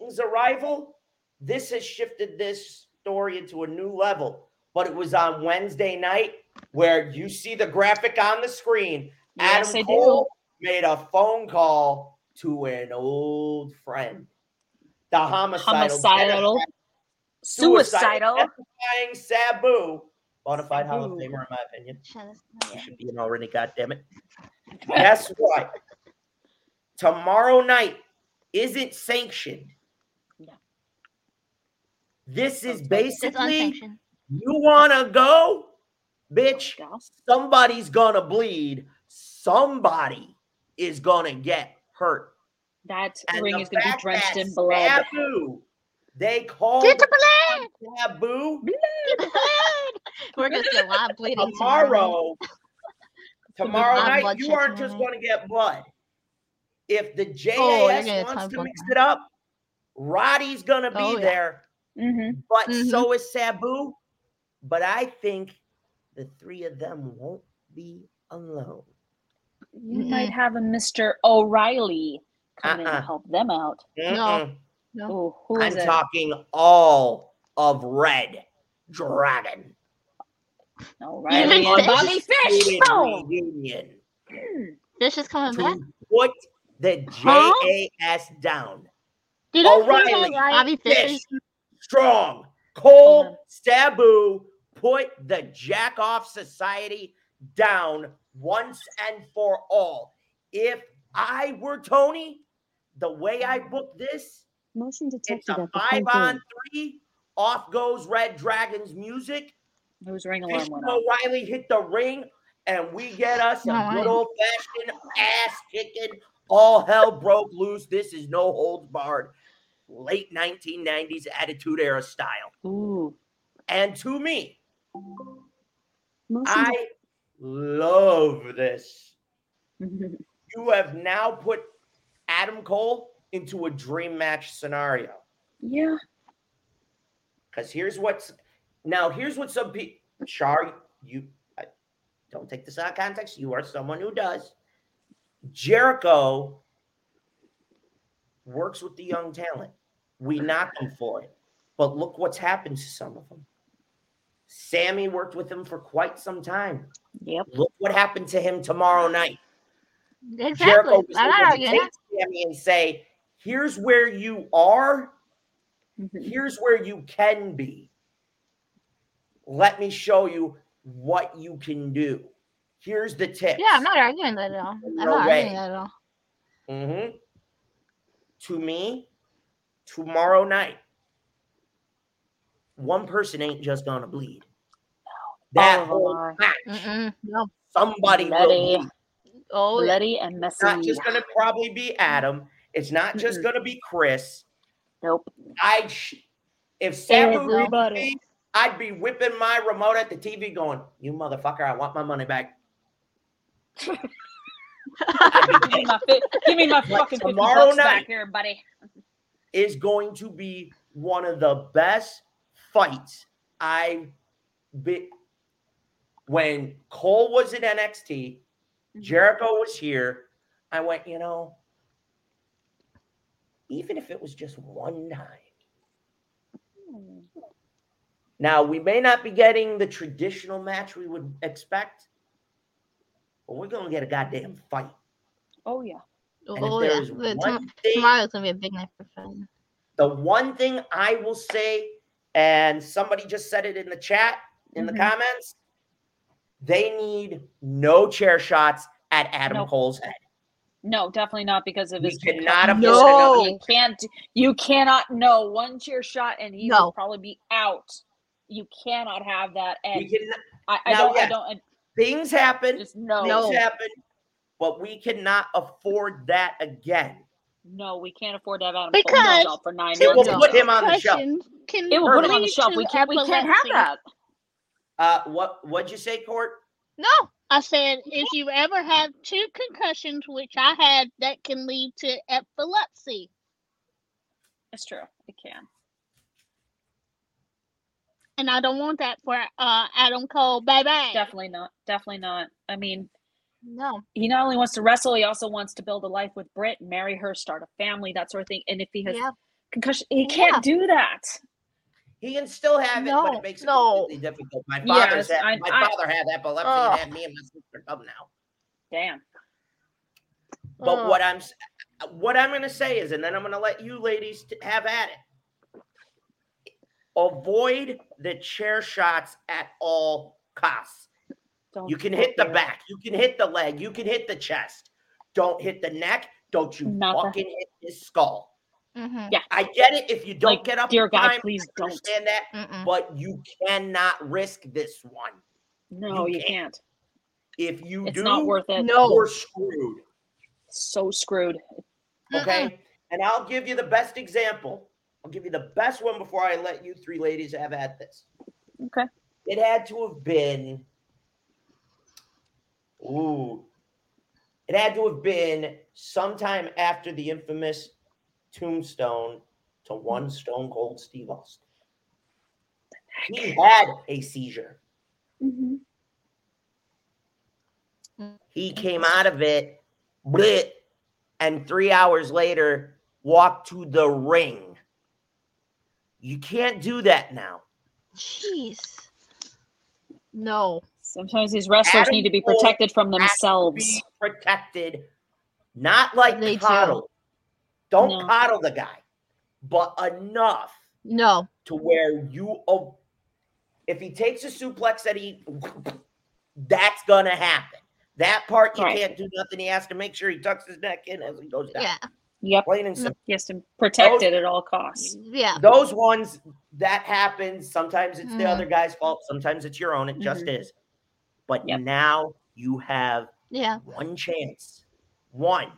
his arrival, this has shifted this story into a new level. But it was on Wednesday night where you see the graphic on the screen. Yes, Adam I do. Cole made a phone call to an old friend. The homicidal, Homicidal. Suicidal. identifying Sabu, bonafide Hall of Sabu. Famer, in my opinion. Shut us- You should be an already, goddammit. Guess what? Tomorrow night isn't sanctioned. No. This is basically you want to go, bitch. Somebody's gonna bleed. Somebody is gonna get hurt. That And ring the is going to be drenched in blood. Sabu, they call Get the blood! Sabu Get the blood! We're gonna see a lot of bleeding tomorrow. tomorrow. Tomorrow night, you aren't just going to get blood. If the JAS Oh, wants to mix that. it up, Roddy's going to be Oh, yeah. there, Mm-hmm. but Mhm. so is Sabu. But I think the three of them won't be alone. You Mm-mm. might have a Mr. O'Reilly come in Uh-uh. to help them out. Mm-mm. Oh, who is I'm it? talking all of Red Dragon. O'Reilly Fish. and Bobby Fish. Undisputed Oh. Reunion Fish is coming back. put the Huh? JAS down. Did I say O'Reilly. that right? Bobby Fish Fish, is strong, Cole, on. Sabu, put the Jack Off Society down once and for all. If I were Tony, the way I book this, Motion it's detected a five on three. Off goes Red Dragon's music. Whose ring Fish alarm went? O'Reilly hit the ring, and we get us a good old fashioned ass kicking. All hell broke loose. This is no holds barred. Late 1990s Attitude Era style. Ooh. And to me, Motion I love this. You have now put Adam Cole into a dream match scenario. yeah. Because here's what's now, here's what some people, Char, you I, don't take this out of context. You are someone who does. Jericho works with the young talent. We knock them for it. But look what's happened to some of them. Sammy worked with him for quite some time. Yep. Look what happened to him tomorrow night. exactly. Jericho was I'm not able to take. Sammy and say, here's where you are, Mhm. here's where you can be. Let me show you what you can do. Here's the tip. Yeah, I'm not arguing that at all. I'm No not way. arguing that at all. Mm-hmm. To me, tomorrow night, one person ain't just gonna bleed. That All of them whole match, Mm-mm. No. somebody will Bloody, bleed. Oh, yeah. bloody and It's not just gonna probably be Adam. It's not just Mm-mm. gonna be Chris. Nope. I sh- if Sabu was Everybody. I'd be whipping my remote at the TV, going, "You motherfucker! I want my money back." give me my, give me my But fucking 50 tomorrow bucks night- back here, buddy. Is going to be one of the best fights I be when Cole was in NXT, mm-hmm. Jericho was here. I went, you know, even if it was just one time. Hmm. Now we may not be getting the traditional match we would expect, but we're gonna get a goddamn fight. Oh yeah. And Oh yeah, The- one thing- tomorrow's gonna be a big night for fun. The one thing I will say, and somebody just said it in the chat, in Mhm. the comments, they need no chair shots at Adam Nope. Cole's head. No, definitely not because of We his cannot afford No. You can't. You cannot. No one chair shot, and he No. will probably be out. You cannot have that. And can, I, I now, don't. I yes. don't. things happen. Just no. Things No. happen, but we cannot afford that again. No, we can't afford to have Adam Because- Cole shelf for nine It will months. put him on the shelf. Can It will put him on the lead shelf. to We can't. We can't have that. Uh, what what'd you say, Court? No, I said, if you ever have two concussions, which I had, that can lead to epilepsy. It's true. It can. And I don't want that for uh, Adam Cole. Bye bye. Definitely not. Definitely not. I mean, no. he not only wants to wrestle, he also wants to build a life with Britt, marry her, start a family, that sort of thing. And if he has Yeah. concussion, he can't do that. He can still have it, but No, it makes it no. completely difficult. My Yes, father's had, I- my I- father had epilepsy Ugh. and had me and my sister come now. Damn. But Ugh. what I'm what I'm going to say is, and then I'm going to let you ladies t- have at it. Avoid the chair shots at all costs. Don't You can hit the back, you can hit the leg, you can hit the chest. Don't hit the neck. Don't you Not the- fucking hit his skull. Mm-hmm. Yeah. I get it if you don't Like, get up. dear in God, time, please I don't. understand that, Mm-mm. but you cannot risk this one. No, You you can't. can't. If you It's do, not worth it. No. you're screwed. So screwed. Okay. And I'll give you the best example. I'll give you the best one before I let you three ladies have at this. Okay. It had to have been. Ooh. It had to have been sometime after the infamous tombstone to one Stone Cold Steve Austin. He had a seizure. Mm-hmm. He came out of it, blit, and three hours later walked to the ring. You can't do that now. Jeez. No. Sometimes these wrestlers Adam need to be Cole protected from themselves. Be protected, not like They coddle. Don't No. coddle the guy, but enough No. to where you. Oh, if he takes a suplex that he, that's gonna happen. That part you Right. can't do nothing. He has to make sure he tucks his neck in as he goes down. Yeah. Yep. Plain and simple. He has to protect it at all costs. Yeah. Those ones that happens. Sometimes it's the Mm. other guy's fault. Sometimes it's your own. It just Mhm. is. But Yep. now you have Yeah. one chance, one,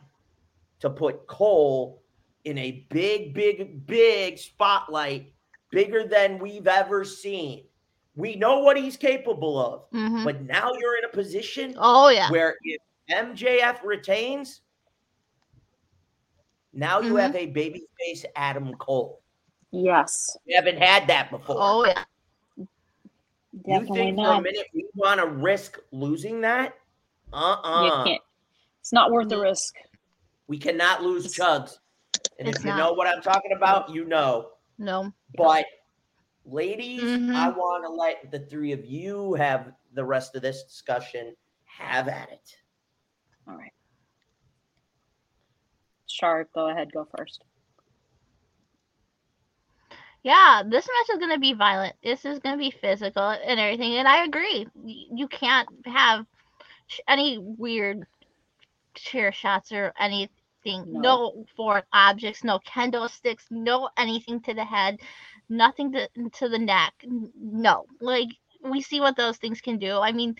to put Cole in a big, big, big spotlight, bigger than we've ever seen. We know what he's capable of, hmm but now you're in a position Oh yeah. where if MJF retains, now you Mhm. have a babyface Adam Cole. Yes. We haven't had that before. Oh yeah. You Definitely think for a minute we want to risk losing that? You Uh-uh. It's not worth the risk. We cannot lose It's- chugs. And if you not. know what I'm talking about, you know. No. But ladies, Mhm. I want to let the three of you have the rest of this discussion. Have at it. All right. Char, go ahead. Go first. Yeah, this match is gonna be violent. This is gonna be physical and everything. And I agree. You can't have any weird chair shots or anything. No. No foreign objects. No kendo sticks. No anything to the head. Nothing to to the neck. No, like we see what those things can do. I mean,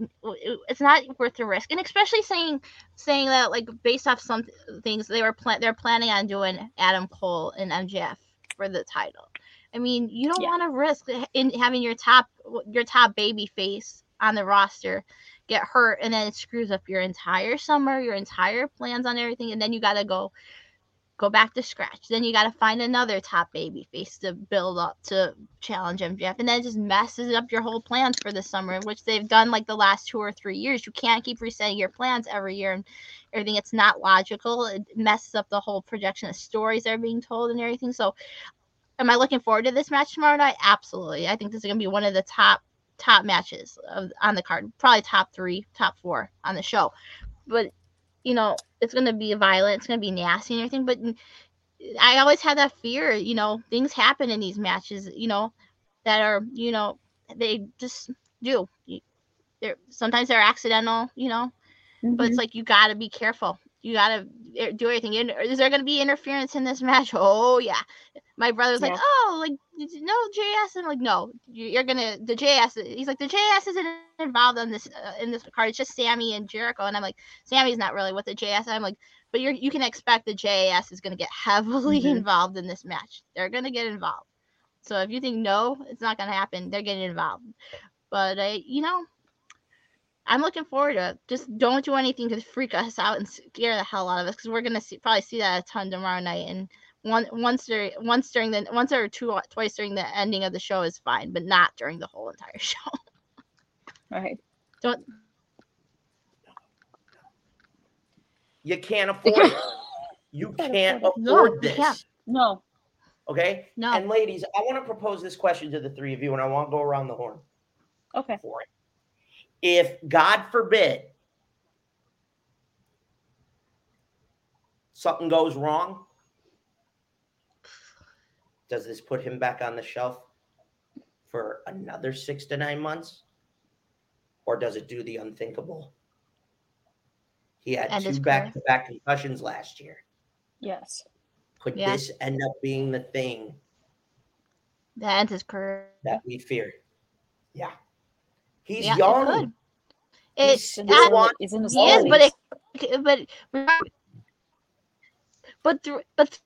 n- w- it- it's not worth the risk, and especially saying saying that like based off some things they were plan they're planning on doing Adam Cole and MJF for the title. I mean, you don't Yeah. want to risk in having your top your top baby face on the roster get hurt and then it screws up your entire summer, your entire plans on everything, and then you gotta go go back to scratch. Then you gotta find another top baby face to build up to challenge MJF, and then it just messes up your whole plans for the summer, which they've done like the last two or three years. You can't keep resetting your plans every year and everything. It's not logical. It messes up the whole projection of stories that are being told and everything. So am I looking forward to this match tomorrow night? Absolutely. I think this is gonna be one of the top top matches of, on the card, probably top three, top four on the show. But you know, it's gonna be violent, it's gonna be nasty and everything. But I always had that fear, you know, things happen in these matches, you know, that are, you know, they just do. They're sometimes they're accidental, you know, but it's mm-hmm. like you gotta be careful. You gotta eh, do everything. Is there gonna be interference in this match? Oh yeah. My brother's like, oh, like no JS. I'm like, no, you- you're gonna the JS. He's like, the JS isn't involved in this uh, in this card. It's just Sammy and Jericho. And I'm like, Sammy's not really with the JS. I'm like, but you're you can expect the JS is gonna get heavily Mhm. involved in this match. They're gonna get involved. So if you think no, it's not gonna happen, they're getting involved. But uh, you know, I'm looking forward to it. Just don't do anything to freak us out and scare the hell out of us because we're gonna see probably see that a ton tomorrow night. And one once during once during the once or two uh, twice during the ending of the show is fine, but not during the whole entire show. Right. Don't You can't afford it. You can't afford you this. can't. No. Okay? No. And ladies, I want to propose this question to the three of you, and I want to go around the horn Okay. for it. If God forbid something goes wrong, does this put him back on the shelf for another six to nine months? Or does it do the unthinkable? He had his two back to back concussions last year. Yes. Could Yeah. this end up being the thing that ends his career. that we fear? Yeah. He's Yeah, young. He's It, that- on- He's in his he is, but it, but but th- but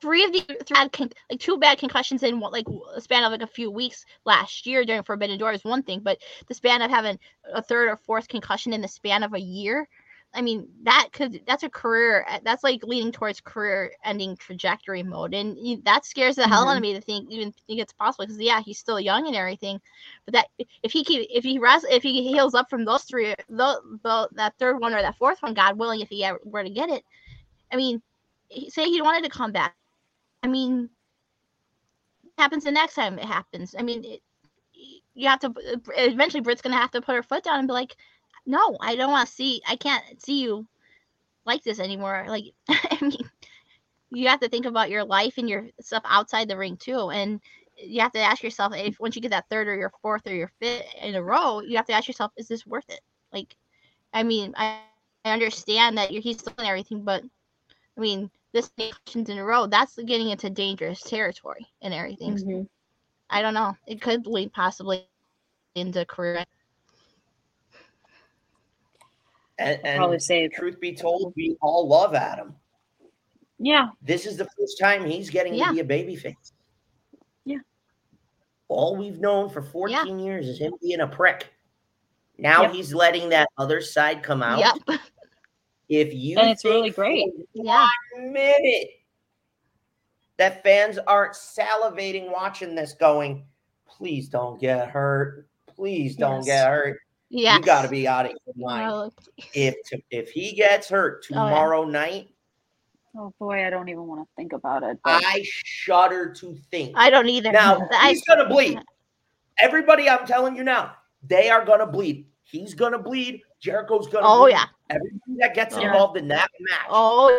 three of the three had con- like two bad concussions in what like a span of like a few weeks last year during Forbidden Door is one thing, but the span of having a third or fourth concussion in the span of a year, I mean that could that's a career uh, that's like leading towards career ending trajectory mode, and you, that scares the hell out of mm-hmm. me to think even think it's possible because yeah he's still young and everything, but that if he keep if he res- if he heals up from those three the, the that third one or that fourth one, God willing, if he ever were to get it, I mean, say he wanted to come back. I mean, happens the next time it happens? I mean, it, you have to uh, eventually Britt's gonna have to put her foot down and be like, no, I don't want to see. I can't see you like this anymore. Like, I mean, you have to think about your life and your stuff outside the ring too, and you have to ask yourself if once you get that third or your fourth or your fifth in a row, you have to ask yourself, is this worth it? Like, I mean, I, I understand that you're, he's still in everything, but I mean, this many questions in a row, that's getting into dangerous territory and everything. Mhm. I don't know. It could lead possibly into career. And, and Probably say truth be told, we all love Adam. Yeah. This is the first time he's getting Yeah. to be a babyface. Yeah. All we've known for 14 years is him being a prick. Now Yep. he's letting that other side come out. Yep. If you And it's really great. Yeah. minute that fans aren't salivating watching this, going, please don't get hurt. Please don't Yes. get hurt. Yeah. You got to be out of your mind. Oh, If if he gets hurt oh, yeah. tomorrow night, Oh boy, I don't even want to think about it. but- I shudder to think. I don't either. Now I, he's gonna bleed. Everybody, I'm telling you now, they are gonna bleed. He's gonna bleed. Jericho's gonna. Oh, bleed. yeah. Everybody that gets Yeah. involved in that match. Oh,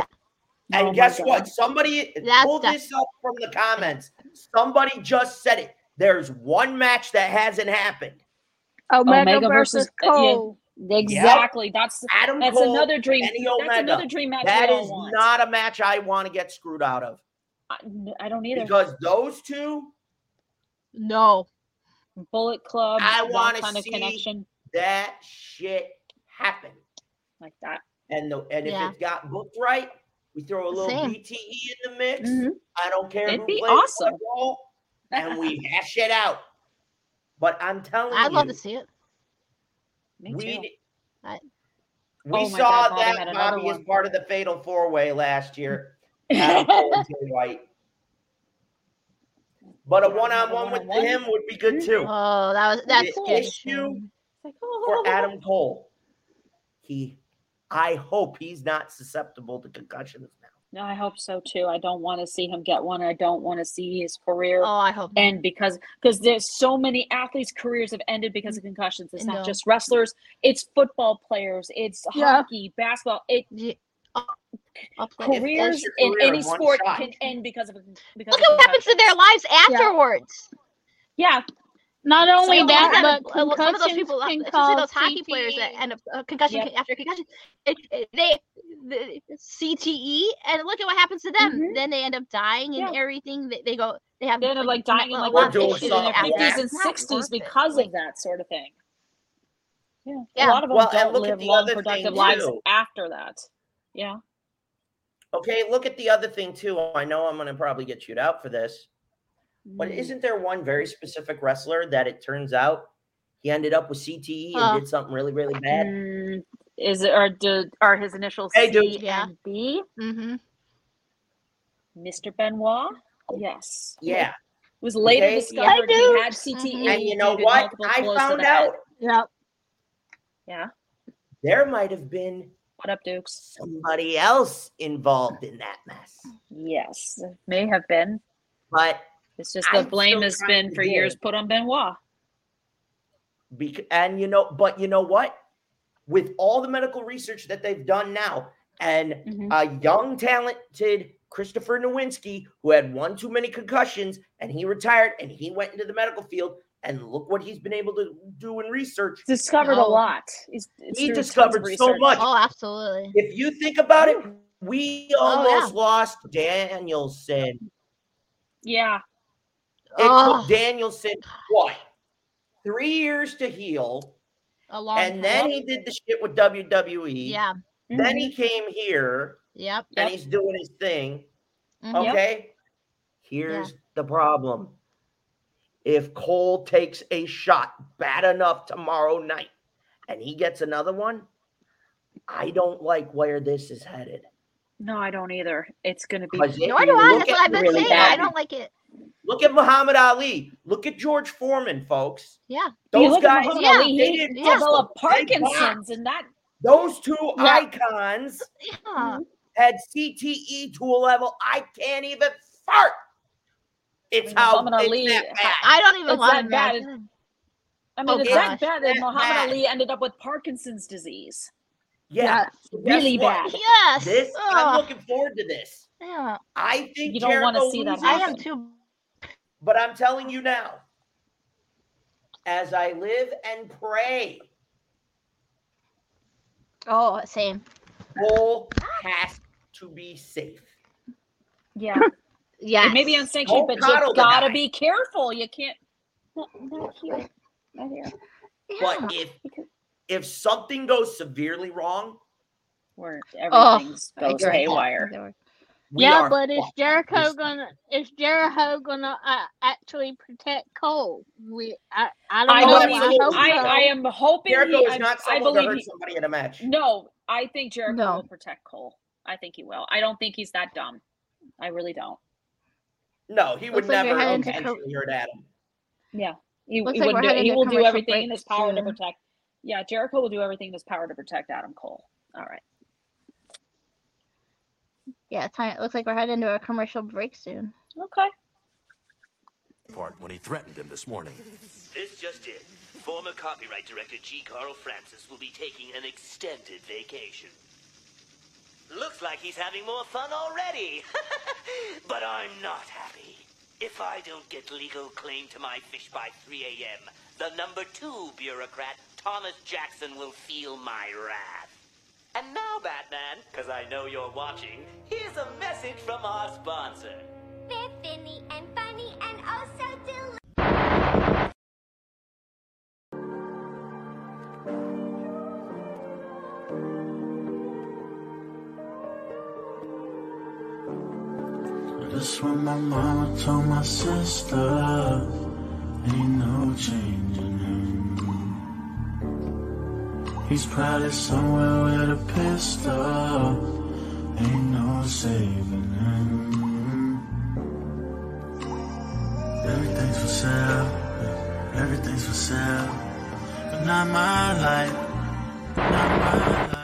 yeah. and Oh guess what? Somebody That's pull def- this up from the comments. Somebody just said it. There's one match that hasn't happened. Omega, Omega versus, versus- uh, yeah. Cole. Exactly. That's Adam that's Cole, another dream. That's Omega. another dream match. That we all is want. not a match I want to get screwed out of I, I don't either. because those two, no. Bullet Club. I that wanna see- connection that shit happened. like that. And the and if it's got booked right, we throw a little Same. BTE in the mix. Mhm. I don't care It'd who be plays awesome. what role, and we hash it out. But I'm telling you I'd love to see it. Me too. we I- we Oh saw God, that Bobby is part of the fatal four way last year. Adam Cole and Jay White. But a one on one with him would be good too. Oh, that was that's The good. issue It's like, oh, for oh, oh, oh. Adam Cole, he, I hope he's not susceptible to concussions now. No, I hope so too. I don't want to see him get one. I don't want to see his career Oh, I hope. end because because there's so many athletes' careers have ended because of mm, concussions. It's No. not just wrestlers; it's football players, it's Yeah. hockey, basketball. It Yeah. I'll play- if- careers in career any sport shot. can end because of because Look of at what happens to their lives afterwards. Yeah, Not only Some of that, but some of those people, can especially those cause hockey players that end up uh, concussion Yep. after concussion, it, it, they the CTE, and look at what happens to them. Mhm. Then they end up dying and Yeah. everything. They, they go, they have they end up like dying in a like their issues in their something after like fifties and sixties worth it. because of that sort of thing. Yeah, Yeah. a lot of them Well, and don't look at live the long, other productive lives too. after that. Yeah, Okay, look at the other thing too. I know I'm going to probably get chewed out for this, but Mm. isn't there one very specific wrestler that it turns out he ended up with CTE and Uh, did something really, really bad? Mm, is it or do are his initials Hey, dude. C Yeah. and B? Mm-hmm. Mr. Benoit? Yes. Yeah. It was later Okay. discovered Yeah, he had CTE. And you know what? I found out Yep. Yeah. there might have been What up, Dukes? somebody else involved in that mess. Yes. It may have been. But It's just the I'm blame has been for dig. years put on Benoit. bec- and you know, but you know what? With all the medical research that they've done now, and Mhm. a young, talented Christopher Nowinski who had one too many concussions and he retired and he went into the medical field. And look what he's been able to do in research. Discovered a lot. He's, He through tons of discovered so much. Oh, absolutely. If you think about it, we Oh, yeah. almost lost Danielson. Yeah. It Oh. took Danielson what? Three years to heal. A long And then he did the shit with WWE. yeah. Then Mhm. he came here Yep. and Yep. he's doing his thing. Mhm. Okay. Here's the problem. If Cole takes a shot bad enough tomorrow night and he gets another one, I don't like where this is headed. No, I don't either. It's going to be. Because if Nor do I. That's what I've been really saying. I don't like it. Look at Muhammad Ali. Look at George Foreman, folks. Yeah. Those guys, yeah, Ali, they he didn't developed wrestle. Parkinson's, and that those two Yeah. icons Yeah. had CTE to a level I can't even fart. It's mean, how Muhammad it's Ali that bad. I don't even It's want that to bad. I mean, Oh, it's gosh. that bad that That Muhammad bad. Ali ended up with Parkinson's disease. Yeah, It's really what? bad. Yes. This I'm looking forward to this. Yeah. I think You don't wanna see that loses, I am happen. too. But I'm telling you now, as I live and pray, Oh, same. Cole has to be safe. Yeah. Yeah. Maybe may be unsanctioned, but you gotta guy. be careful. You can't. Not, not here. Not here. But if if something goes severely wrong, Where Oh, everything goes haywire. We yeah, are but is. Jericho This- gonna is Jericho gonna uh, actually protect Cole? We I, I don't I know. believe- I hope I, so. I am hoping Jericho he, is not I someone to believe hurt he, somebody in a match. No, I think Jericho No. will protect Cole. I think he will. I don't think he's that dumb. I really don't. No, he would like never intentionally hurt Adam. Yeah. He, he, like wouldn't do, he will do everything in his power to protect. Yeah, Jericho will do everything in his power to protect Adam Cole. All right. Yeah, time. It looks like we're heading to a commercial break soon. Okay. part when he threatened him this morning. This just it. Former copyright director G. Carl Francis will be taking an extended vacation. Looks like he's having more fun already. but I'm not happy. If I don't get legal claim to my fish by 3 a.m., the number two bureaucrat, Thomas Jackson, will feel my wrath. And now, Batman, because I know you're watching, here's a message from our sponsor. They're finny and funny and oh so delicious. That's what my mama told my sister. Ain't no changing He's probably somewhere with a pistol. Ain't no saving him. Everything's for sale. Everything's for sale. But not my life. Not my life.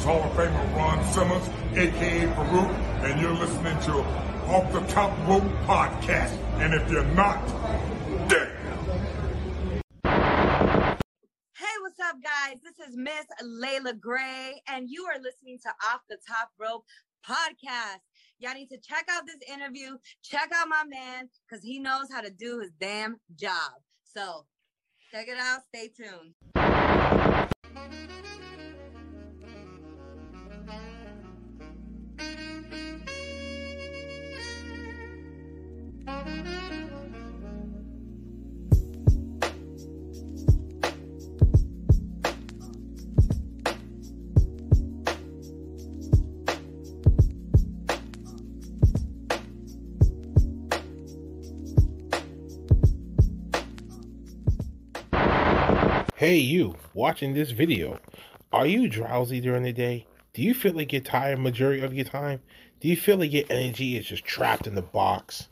Is Hall of Famer Ron Simmons, aka Faarooq, and you're listening to Off the Top Rope Podcast. And if you're not, damn. Hey, what's up, guys? This is Miss Layla Gray, and you are listening to Off the Top Rope podcast. Y'all need to check out this interview. Check out my man, because he knows how to do his damn job. So, check it out. Stay tuned. Hey, you watching this video. Are you drowsy during the day? Do you feel like you're tired majority of your time? Do you feel like your energy is just trapped in the box?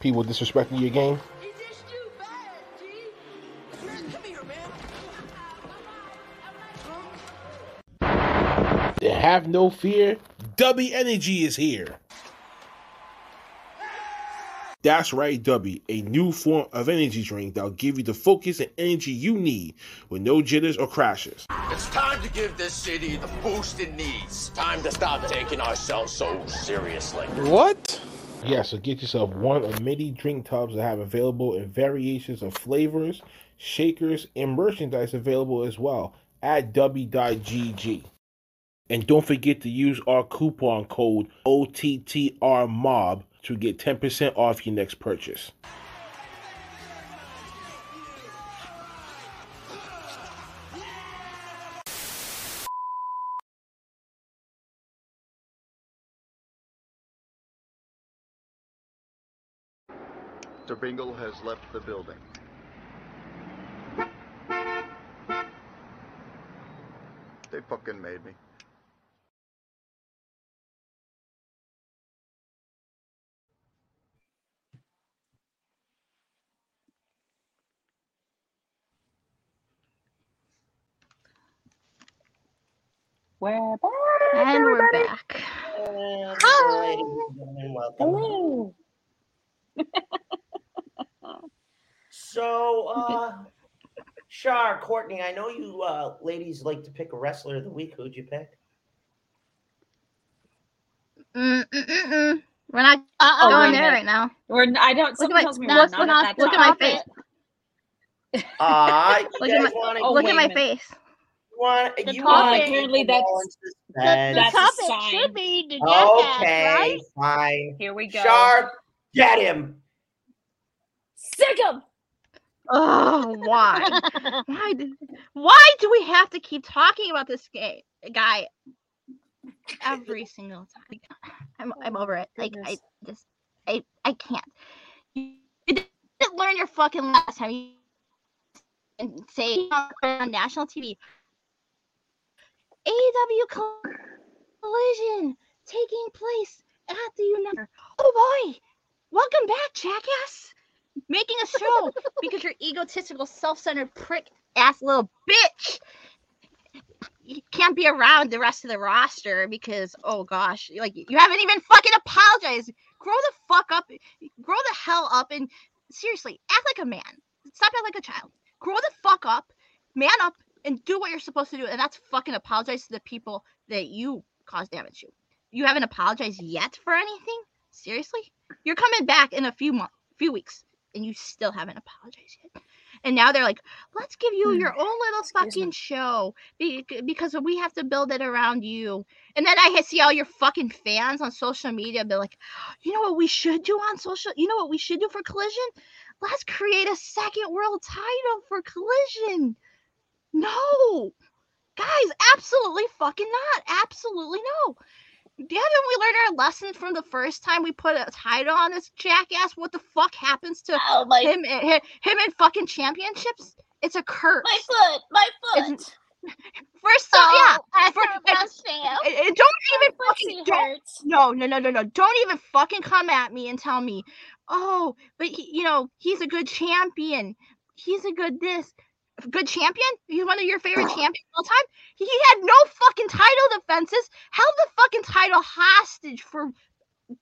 People disrespecting your game? Then have no fear. W Energy is here. That's right, W, a new form of energy drink that'll give you the focus and energy you need with no jitters or crashes. It's time to give this city the boost it needs. Time to stop taking ourselves so seriously. What? Yeah, so get yourself one of many drink tubs that have available in variations of flavors, shakers, and merchandise available as well at w.gg. And don't forget to use our coupon code OTTRMOB to get 10% off your next purchase. Bingle has left the building. They fucking made me. We're back. And we're everybody. back. Hi. Welcome. Hello. So, uh, Shar, Courtney, I know you uh, ladies like to pick a wrestler of the week. Who'd you pick? Mm, mm, mm, mm. We're not Uh-oh, going wait a there minute. right now. We're I don't. Look Someone at my, tells me look, we're not look, at that look at my topic. face. Uh, you Look at guys my, wanna- Oh, look wait at a my minute. face. want, The you topic- want Apparently that's- The, the That's a topic sign. should be the jackass, okay, right? fine. Here we go. Shar, get him. Sick of. Oh, why? why? Do, why do we have to keep talking about this gay guy every single time? I'm I'm oh over it. Like I just I I can't. You, didn't learn your fucking last time. You and say on national TV. AEW collision taking place at the United. Oh Oh boy, welcome back, jackass. Making a show because you're egotistical, self-centered prick ass little bitch. You can't be around the rest of the roster because oh gosh, like you haven't even fucking apologized. Grow the fuck up, grow the hell up, and seriously, act like a man. Stop acting like a child. Grow the fuck up, man up, and do what you're supposed to do. And that's fucking apologize to the people that you caused damage to. You haven't apologized yet for anything? Seriously? You're coming back in a few months, few weeks, and you still haven't apologized yet. And now they're like, let's give you mm. your own little fucking show because we have to build it around you. And then I see all your fucking fans on social media be like, you know what we should do on social? You know what we should do for Collision? Let's create a second world title for Collision. No, guys, absolutely fucking not. Absolutely no. Haven't we learned our lesson from the first time we put a title on this jackass? What the fuck happens to Oh, my- him, him? Him in fucking championships? It's a curse. My foot, my It's- foot. First off, oh, yeah. Oh, I for- and- and- and don't even My fucking don't, no no no no no don't even fucking come at me and tell me oh but he, you know he's a good champion he's a good this good champion he's one of your favorite champions of all time he had no fucking title defenses held the fucking title hostage for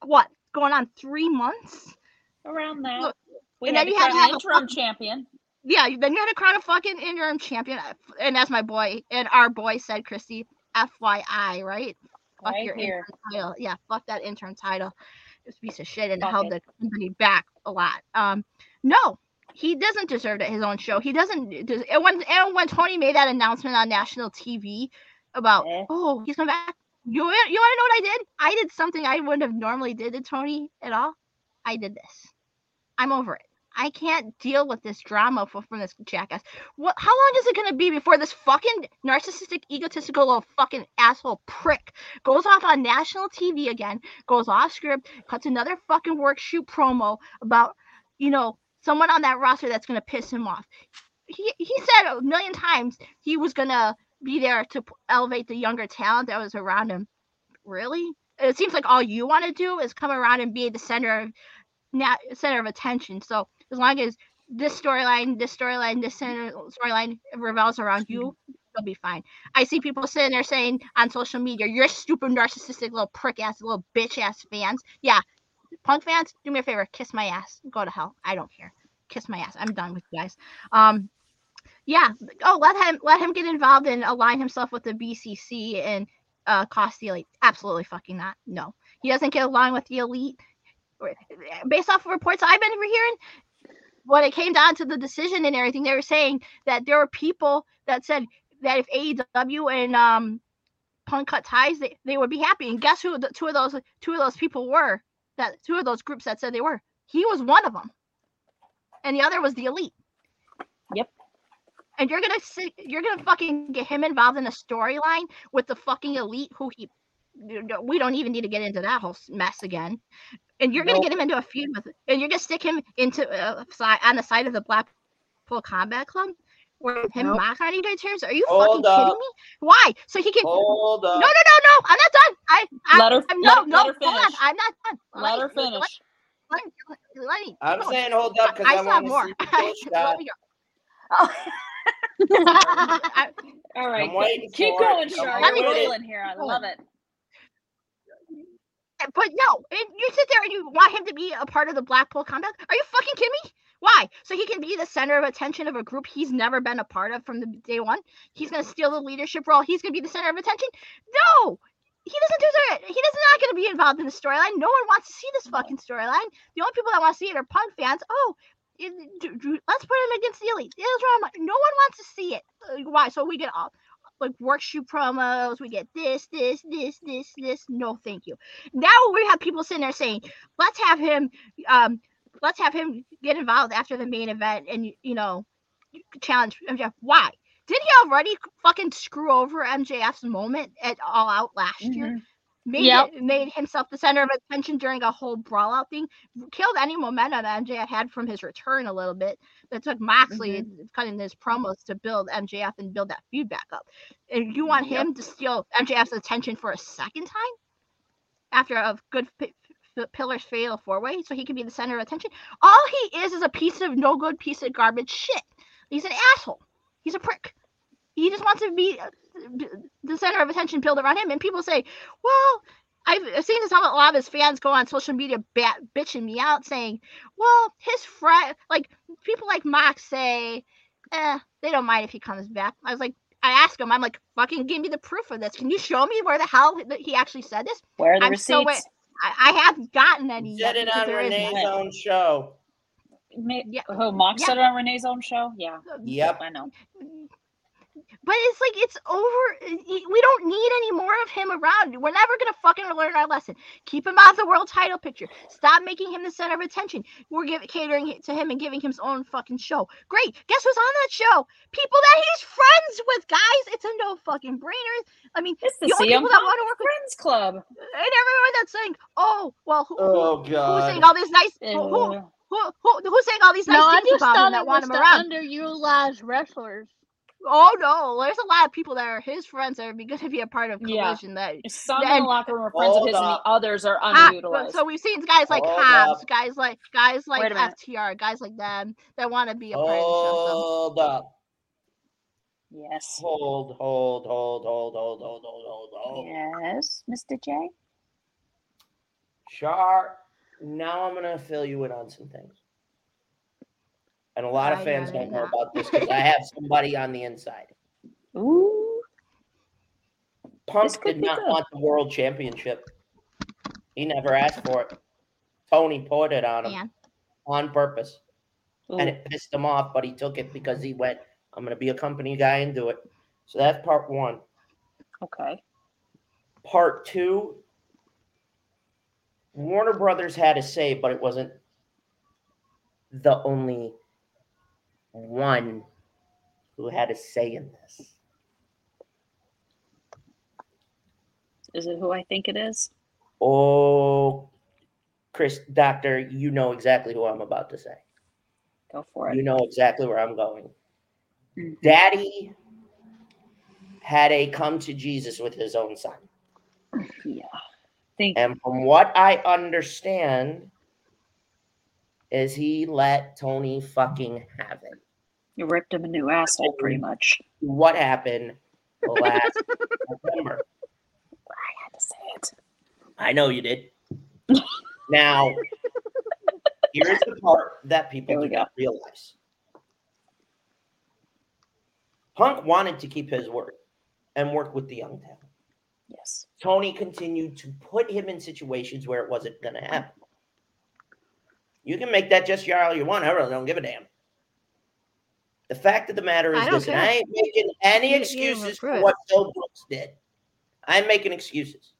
what going on three months Around that. Look, We and had then you had to crown a interim fucking- champion. yeah, then you had to crown a fucking interim champion. And as my boy and our boy said, Christy, FYI, right? Fuck Right your here. interim title. Yeah, fuck that interim title. It's a piece of shit and it Fuck held it. the company back a lot. Um, no, he doesn't deserve it, his own show. He doesn't. And when and when Tony made that announcement on national TV about, Eh. oh, he's coming back. You you want to know what I did? I did something I wouldn't have normally did to Tony at all. I did this. I'm over it. I can't deal with this drama for, from this jackass. What? How long is it gonna be before this fucking narcissistic, egotistical little fucking asshole prick goes off on national TV again, goes off script, cuts another fucking work shoot promo about, you know, someone on that roster that's gonna piss him off. He he said a million times he was gonna be there to elevate the younger talent that was around him. Really? It seems like all you want to do is come around and be the center of na- center of attention. So as long as this storyline, this storyline, this storyline revolves around you, hmm. you'll be fine. I see people sitting there saying on social media, "You're stupid, narcissistic little prick ass, little bitch ass fans." Yeah, punk fans, do me a favor, kiss my ass, go to hell. I don't care. Kiss my ass. I'm done with you guys. Um, yeah. Oh, let him let him get involved and align himself with the BCC and uh cost the elite. Absolutely fucking not. No, he doesn't get along with the elite. Based off of reports I've been hearing, when it came down to the decision and everything, they were saying that there were people that said that if AEW and um Punk cut ties, they, they would be happy. And guess who the two of those two of those people were? That two of those groups that said they were. He was one of them, and the other was the elite. Yep. And you're gonna sit, you're gonna fucking get him involved in a storyline with the fucking elite who he. We don't even need to get into that whole mess again. And you're gonna get him into a feud with, and you're gonna stick him into uh, side on the side of the Blackpool Combat Club, where him Nope. mock on each. Are you Hold fucking kidding me? Why? So he can. Hold No, up. no, no, no! I'm not done. I, I Let her- I'm, let- no, let no, her hold on. finish. I'm not done. Let her me- Let, finish. let, let, let me. I'm keep saying hold up because I I, still have want to more. see the full shot. Let me go. Oh. I- All right, I'm waiting keep for it. going, I'm Shar. rolling here. I love it. but no, you sit there and you want him to be a part of the Blackpool Combat. Are you fucking kidding me? Why? So he can be the center of attention of a group he's never been a part of from the day one. He's gonna steal the leadership role. He's gonna be the center of attention. No, he doesn't deserve it. He does not gonna be involved in the storyline. No one wants to see this fucking storyline. The only people that want to see it are punk fans. Oh. it- Let's put him against the elite. Like. No one wants to see it. Uh, Why? So we get all like work shoot promos. We get this, this, this, this, this. No, thank you. Now we have people sitting there saying, let's have him, um, let's have him get involved after the main event and you know challenge MJF. Why? Did he already fucking screw over MJF's moment at All Out last mm-hmm. year? Made Yep. it, made himself the center of attention during a whole brawl out thing. Killed any momentum that MJF had from his return a little bit. That took Moxley mm-hmm. cutting his promos to build MJF and build that feud back up. And you want him to steal MJF's attention for a second time after a good f- Pillars fatal four way so he can be the center of attention. All he is is a piece of no good piece of garbage shit. He's an asshole. He's a prick. He just wants to be uh, the center of attention built around him. And people say, well, I've I've seen this. A lot of his fans go on social media bat, bitching me out saying, well, his friend, like people like Mox say, eh, they don't mind if he comes back. I was like, I asked him, I'm like, fucking give me the proof of this. Can you show me where the hell that he actually said this? Where are the I'm still wait- receipts? I, I haven't gotten any Said yet. it on there is Renee's none. own show. Who Oh, Mox said it on Renee's own show. Yeah. Yep. I know. But it's like it's over. Eh, we don't need any more of him around. We're never gonna fucking learn our lesson. Keep him out of the world title picture. Stop making him the center of attention. We're giving catering to him and giving him his own fucking show. Great. Guess who's on that show? People that he's friends with, guys. It's a no fucking brainer. I mean, It's the the only people that want to work with Friends Club. and everyone that's saying, "Oh, well, who, who- Oh, who's saying all these nice? Who, who, who, who, who's saying all these nice No, I things just about him that it want was him the around?" underutilized wrestlers. Oh no, there's a lot of people that are his friends that would be good to be a part of collision. Yeah. That some that, in the locker room are friends of his, up. and the others are ah, unutilized. so we've seen guys like Habs, guys like guys like FTR, guys like them that want to be a hold part of the show. Hold up. Yes. Hold, hold, hold, hold, hold, hold, hold, hold, Yes, Mr. J. Char, now I'm gonna fill you in on some things. And a lot of I fans don't know about this because I have somebody on the inside. Ooh. Punk could did not good. want the world championship. He never asked for it. Tony put it on him Man, on purpose. Ooh. And it pissed him off, but he took it because he went, I'm gonna be a company guy and do it. So that's part one. Okay. Part two, Warner Brothers had a say, but it wasn't the only one who had a say in this. Is it who I think it is? Oh, Chris, Doctor, you know exactly who I'm about to say. Go for it. You know exactly where I'm going. Mhm. Daddy had a come to Jesus with his own son. Yeah. Think And from what I understand, is he let Tony fucking have it. You ripped him a new asshole, pretty much. What happened last? I had to say it. I know you did. Now, here's the part that people do not realize. Punk wanted to keep his word and work with the young talent. Yes. Tony continued to put him in situations where it wasn't going to happen. You can make that just all you want. I really don't give a damn. The fact of the matter is I don't and. I ain't making any You- you excuses for what Phil Brooks did. I'm making excuses.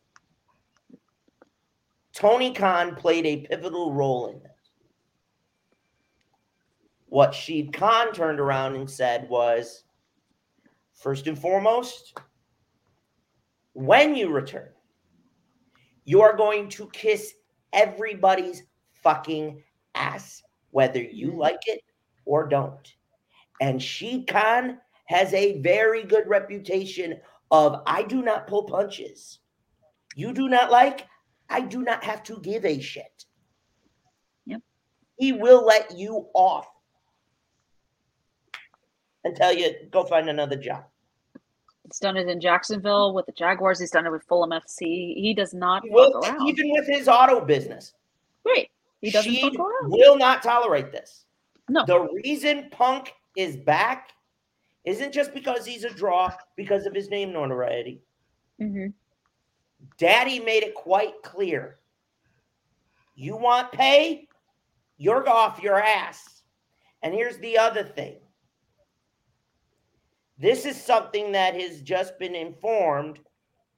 Tony Khan played a pivotal role in this. What Shad Khan turned around and said was first and foremost, when you return, you are going to kiss everybody's fucking ass, whether you like it or don't. And Shad Khan has a very good reputation of I do not pull punches. You do not like, I do not have to give a shit. Yep. He will let you off and tell you, go find another job. He's done it in Jacksonville with the Jaguars. He's done it with Fulham FC. He does not He will, around. even with his auto business. Great. He doesn't She will not tolerate this. No. The reason Punk is back isn't just because he's a draw, because of his name notoriety. hmm Daddy made it quite clear. You want pay? You're off your ass. And here's the other thing. This is something that has just been informed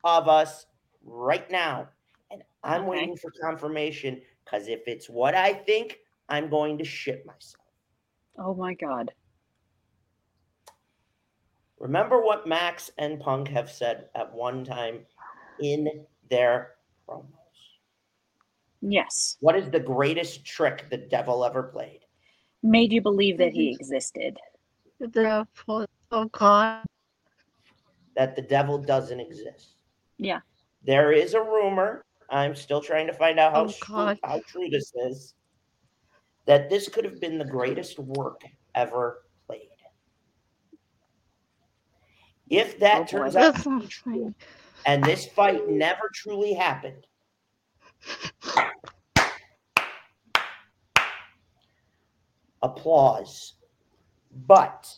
of us right now. And I'm Okay. waiting for confirmation because if it's what I think, I'm going to shit myself. Oh my God. Remember what Max and Punk have said at one time in their promos. Yes. What is the greatest trick the devil ever played? Made you believe that he mm-hmm. existed. The full oh god. That the devil doesn't exist. Yeah. There is a rumor I'm still trying to find out how, Oh, true, how true this is. That this could have been the greatest work ever played. If that Oh, boy. turns out not be true, funny. and this fight never truly happened, applause. But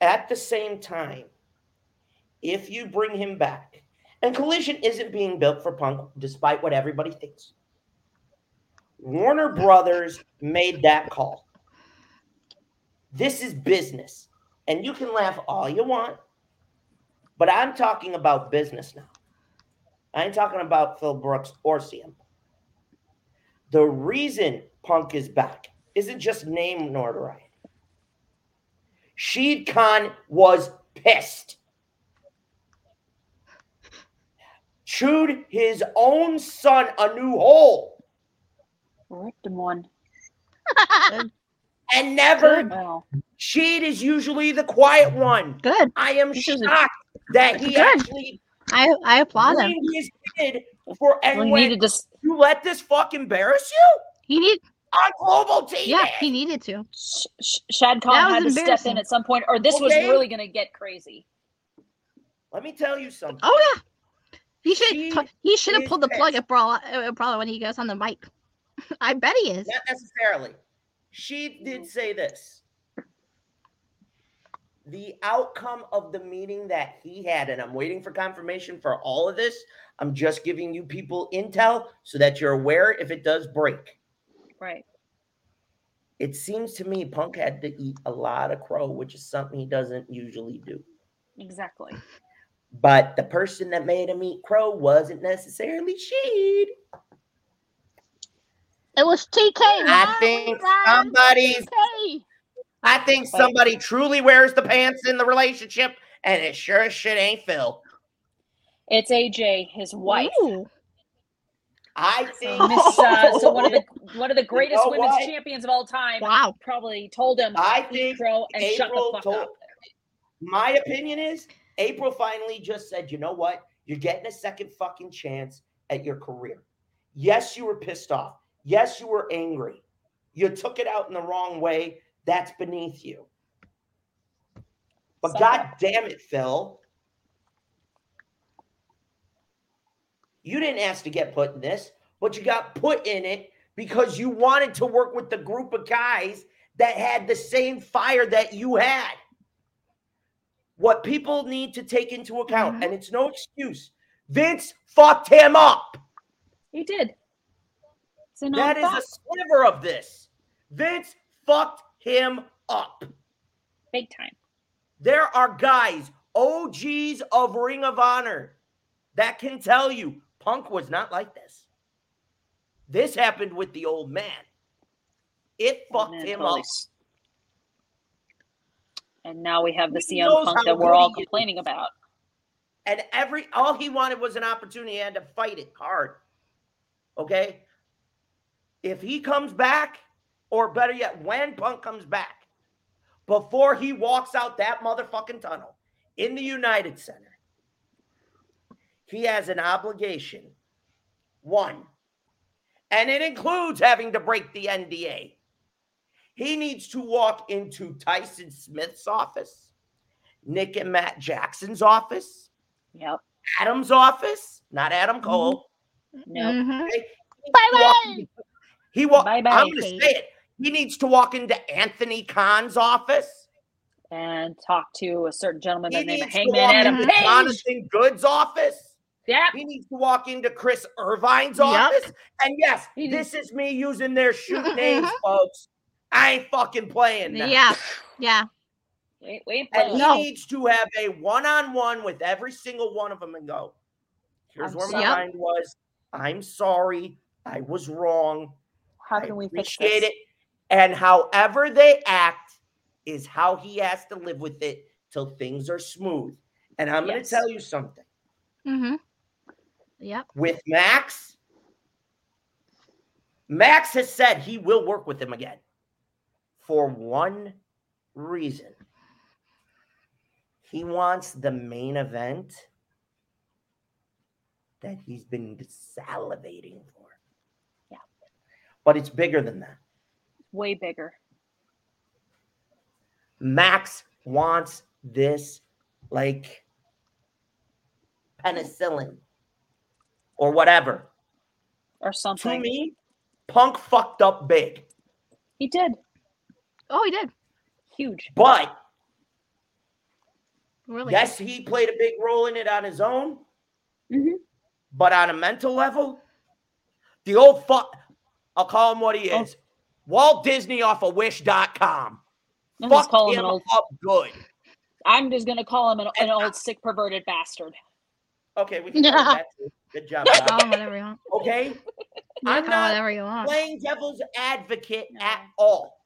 at the same time, if you bring him back, and Collision isn't being built for Punk, despite what everybody thinks. Warner Brothers made that call. This is business. And you can laugh all you want, but I'm talking about business now. I ain't talking about Phil Brooks or CM. The reason Punk is back isn't just name notoriety. Shad Khan was pissed. Chewed his own son a new hole Ripped him one. and never. Wow. Shad is usually the quiet one. Good. I am This is a- shocked that he Good. actually I I applaud him. blamed his kid for and We when needed to. you let this fuck embarrass you He need on global TV. yeah, he needed to. Sh- Sh- Shad Khan had to step in at some point, or this was really going to get crazy. Let me tell you something. Oh yeah. He should She he should have pulled the plug pissed. at Brawl uh, Brawler when he goes on the mic. I bet he is. Not necessarily. She did mm-hmm. say this. The outcome of the meeting that he had, and I'm waiting for confirmation for all of this. I'm just giving you people intel so that you're aware if it does break. Right. It seems to me Punk had to eat a lot of crow, which is something he doesn't usually do. Exactly. But the person that made him eat crow wasn't necessarily Shad. It was TK. I think was that somebody's TK? I think somebody truly wears the pants in the relationship, and it sure as shit ain't Phil. It's AJ, his wife. Ooh. I So, think Miss, uh, so one of the one of the greatest know women's what? champions of all time. Wow. Probably told him I eat think crow and shut the April fuck told- up. my opinion is April finally just said, you know what? You're getting a second fucking chance at your career. Yes, you were pissed off. Yes, you were angry. You took it out in the wrong way. That's beneath you. But Suck god damn it, Phil. You didn't ask to get put in this, but you got put in it because you wanted to work with the group of guys that had the same fire that you had. What people need to take into account, Mhm. and it's no excuse, Vince fucked him up. He did. It's an That is a sliver of this. Vince fucked him up. big time. There are guys, OGs of Ring of Honor, that can tell you Punk was not like this. This happened with the old man. It fucked And him totally up. And now we have the He CM Punk that we're all complaining about. And every all he wanted was an opportunity. He had to fight it hard. Okay. If he comes back, or better yet, when Punk comes back, before he walks out that motherfucking tunnel in the United Center, he has an obligation. One, and it includes having to break the NDA. He needs to walk into Tyson Smith's office, Nick and Matt Jackson's office, Yep. Adam's office, not Adam Cole. Nope. Mhm. Okay? Bye He walk- bye. Bye-bye. I'm going to say it. He needs to walk into Anthony Khan's office. And talk to a certain gentleman by the name of needs to Hangman walk Adam into Page. Jonathan Good's office. Yep. He needs to walk into Chris Irvine's Yep. office. And yes, He this is me using their shoot names, folks. I ain't fucking playing now. Yeah. Yeah. Wait, wait, And he No. needs to have a one-on-one with every single one of them and go, here's I'm where my sorry. mind was. I'm sorry. I was wrong. How I can we fix appreciate it. And however they act is how he has to live with it till things are smooth. And I'm going to tell you something. Mm-hmm. Yep. With Max, Max has said he will work with him again for one reason. He wants the main event that he's been salivating for. Yeah. But it's bigger than that. Way bigger. Max wants this like penicillin or whatever. Or something. To me, Punk fucked up big. He did. Oh, he did. Huge. But Really? yes, he played a big role in it on his own. Mhm. But on a mental level, the old fuck, I'll call him what he Oh. is. Walt Disney off of wish.com. I'm just Fucked calling him him old. up good. I'm just gonna call him an, an old sick perverted bastard. Okay, we can call him that. Good job. Call whatever you want. Okay? You I'm can call him not whatever you want. playing devil's advocate at all.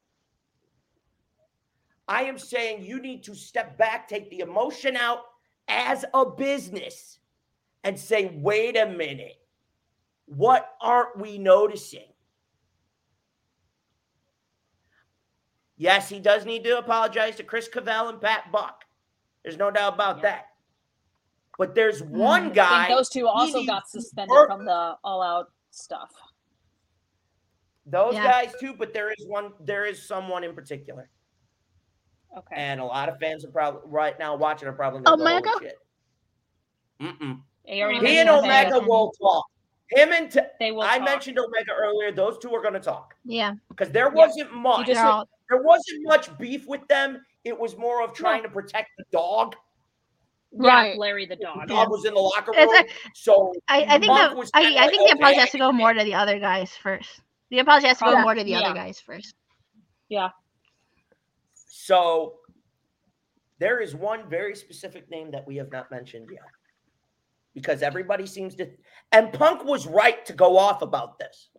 I am saying you need to step back, take the emotion out as a business, and say, wait a minute, what aren't we noticing? Yes, he does need to apologize to Chris Cavell and Pat Buck. There's no doubt about that. But there's mm-hmm. one I guy. think those two also got suspended work from the all out stuff. Those Yeah. guys too, but there is one. There is someone in particular, Okay. and a lot of fans are probably right now watching are probably gonna go, Omega? "Holy shit." Mm-mm. He and Omega Omega. will talk. Him and t- They will I talk. mentioned Omega earlier. Those two are going to talk Yeah. because there wasn't much. just- They're all- there wasn't much beef with them. It was more of trying to protect the dog. Yeah, Right. Larry the dog. The dog was in the locker It's room, so I, I think Monk that was I, kinda I like, think the apology has to go more to the other guys first. The apology has to go Yeah. more to the Yeah. other guys first. Yeah. So there is one very specific name that we have not mentioned yet. Because everybody seems to and Punk was right to go off about this.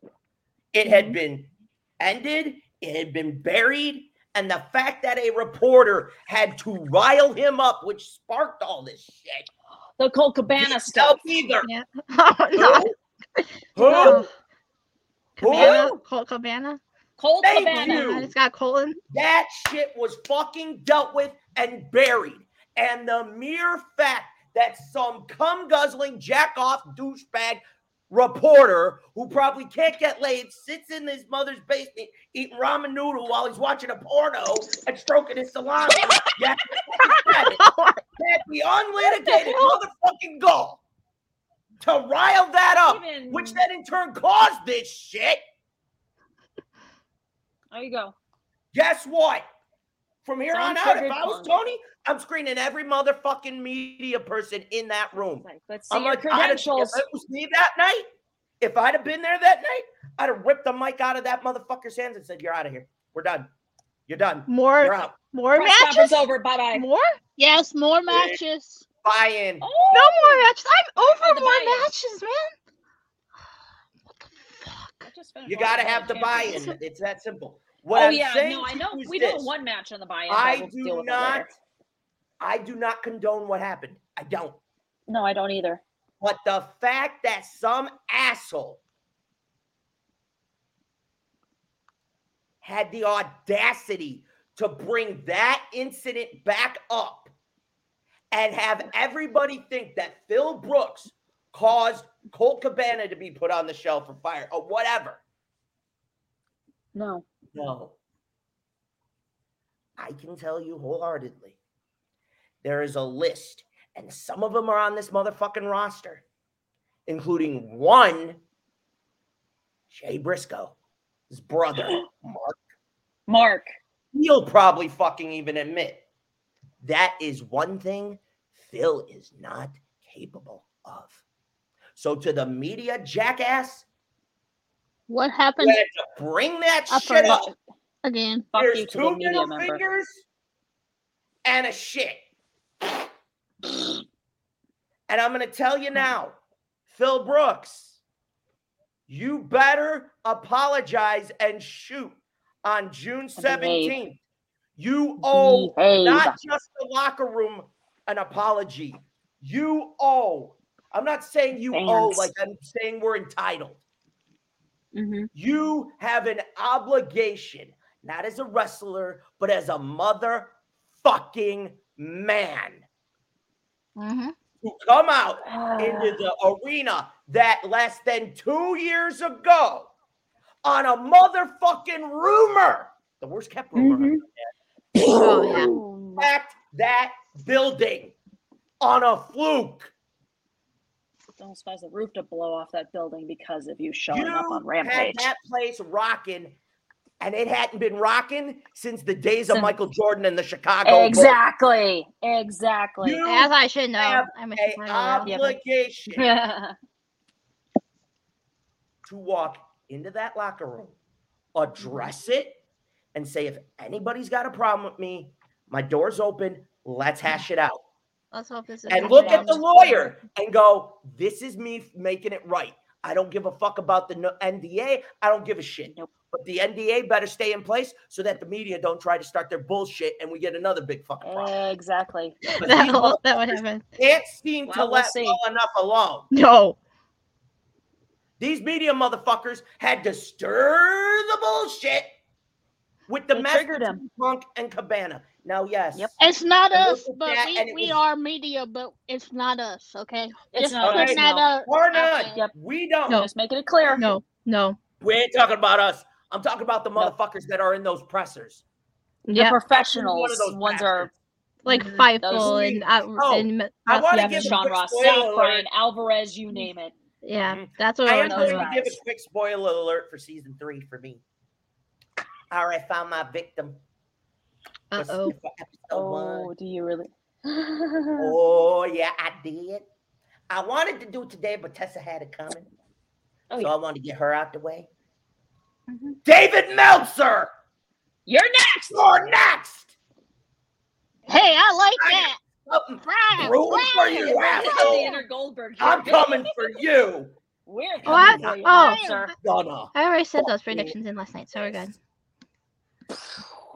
It had mm-hmm. been ended, it had been buried, and the fact that a reporter had to rile him up, which sparked all this shit. The Colt Cabana Didn't stuff. help either. Yeah. Oh, no. Who? No. Who? Cabana? Colt Cabana? Colt Thank Cabana. you. And it's got colon. That shit was fucking dealt with and buried. And the mere fact that some cum guzzling, jack off, douchebag reporter who probably can't get laid sits in his mother's basement eating ramen noodle while he's watching a porno and stroking his salami. yeah, had the unlitigated motherfucking gall to rile that up, Even- which then in turn caused this shit. There you go. Guess what? From here on out, if I was. Tony, I'm screening every motherfucking media person in that room. Like, let's see I'm your like, I'd if it was me that night, if I'd have been there that night, I'd have ripped the mic out of that motherfucker's hands and said, "You're out of here. We're done. You're done. You're More out. more Press matches? over. Bye bye. More? Yes, more matches. Buy in. Oh. No more matches. I'm over the more buy-in. matches, man. I just finished You got to have the buy-in. It's that simple. What oh I'm yeah, no, I know. We this. one match on the buy-in. I we'll do not. I do not condone what happened. I don't. No, I don't either. But the fact that some asshole had the audacity to bring that incident back up and have everybody think that Phil Brooks caused Colt Cabana to be put on the shelf for fire or whatever. No. No. I can tell you wholeheartedly there is a list, and some of them are on this motherfucking roster, including one Jay Briscoe, his brother, Mark. Mark. He'll probably fucking even admit that is one thing Phil is not capable of. So, to the media jackass, What happened to bring that shit up. again? Fuck There's two middle member. fingers and a shit. And I'm going to tell you hmm. now, Phil Brooks, you better apologize and shoot on June 17th. You owe Behave. not just the locker room an apology. You owe. I'm not saying you owe like I'm saying we're entitled. Mm-hmm. You have an obligation, not as a wrestler, but as a motherfucking man. Mm-hmm. to come out into the arena that less than two years ago on a motherfucking rumor, the worst kept rumor, Oh, yeah. that building on a fluke. Don't expect the roof to blow off that building because of you showing up on had Rampage. that place rocking, and it hadn't been rocking since the days of Michael Jordan and the Chicago Bulls. Exactly. Exactly. You As I should know. I'm a a Chicago obligation to walk into that locker room, address it, and say, if anybody's got a problem with me, my door's open. Let's hash it out. Let's hope this is And look at the lawyer and go, this is me making it right. I don't give a fuck about the NDA. I don't give a shit. But the NDA better stay in place so that the media don't try to start their bullshit and we get another big fucking problem. Exactly. That will- that would happen. Can't seem to Well, we'll let see. well enough alone. No. These media motherfuckers had to stir the bullshit with the message. Punk and Cabana. Now, yes. Yep. It's not I us, but that we, we was- are media, but it's not us, okay? It's Just not us, that no. out- Or out not. there. Yep. We don't. No. Just making it clear. No. No. We ain't talking about us. I'm talking about the motherfuckers that are in those pressers. The professionals. One of those ones are Like Mhm. Fightful Those- and uh, Oh, and I want to give a Sean Ross, spoiler South. Brian, Alvarez, you name it. yeah, Mhm. that's what I we're am talking going to give a quick spoiler alert for season three for me. I already found my victim. For- oh. for episode one. Oh, do you really? Oh yeah, I did. I wanted to do it today, but Tessa had it coming, Oh, so yeah. I wanted to get her out the way. Mm-hmm. David Meltzer, You're next. you're next. Hey, I like I that. Something Brian, brewing for you, We're on the asshole. I'm coming for you. We're What? coming for you, Oh. sir. Gonna. I already said those Fuck you. predictions in last night, so we're good.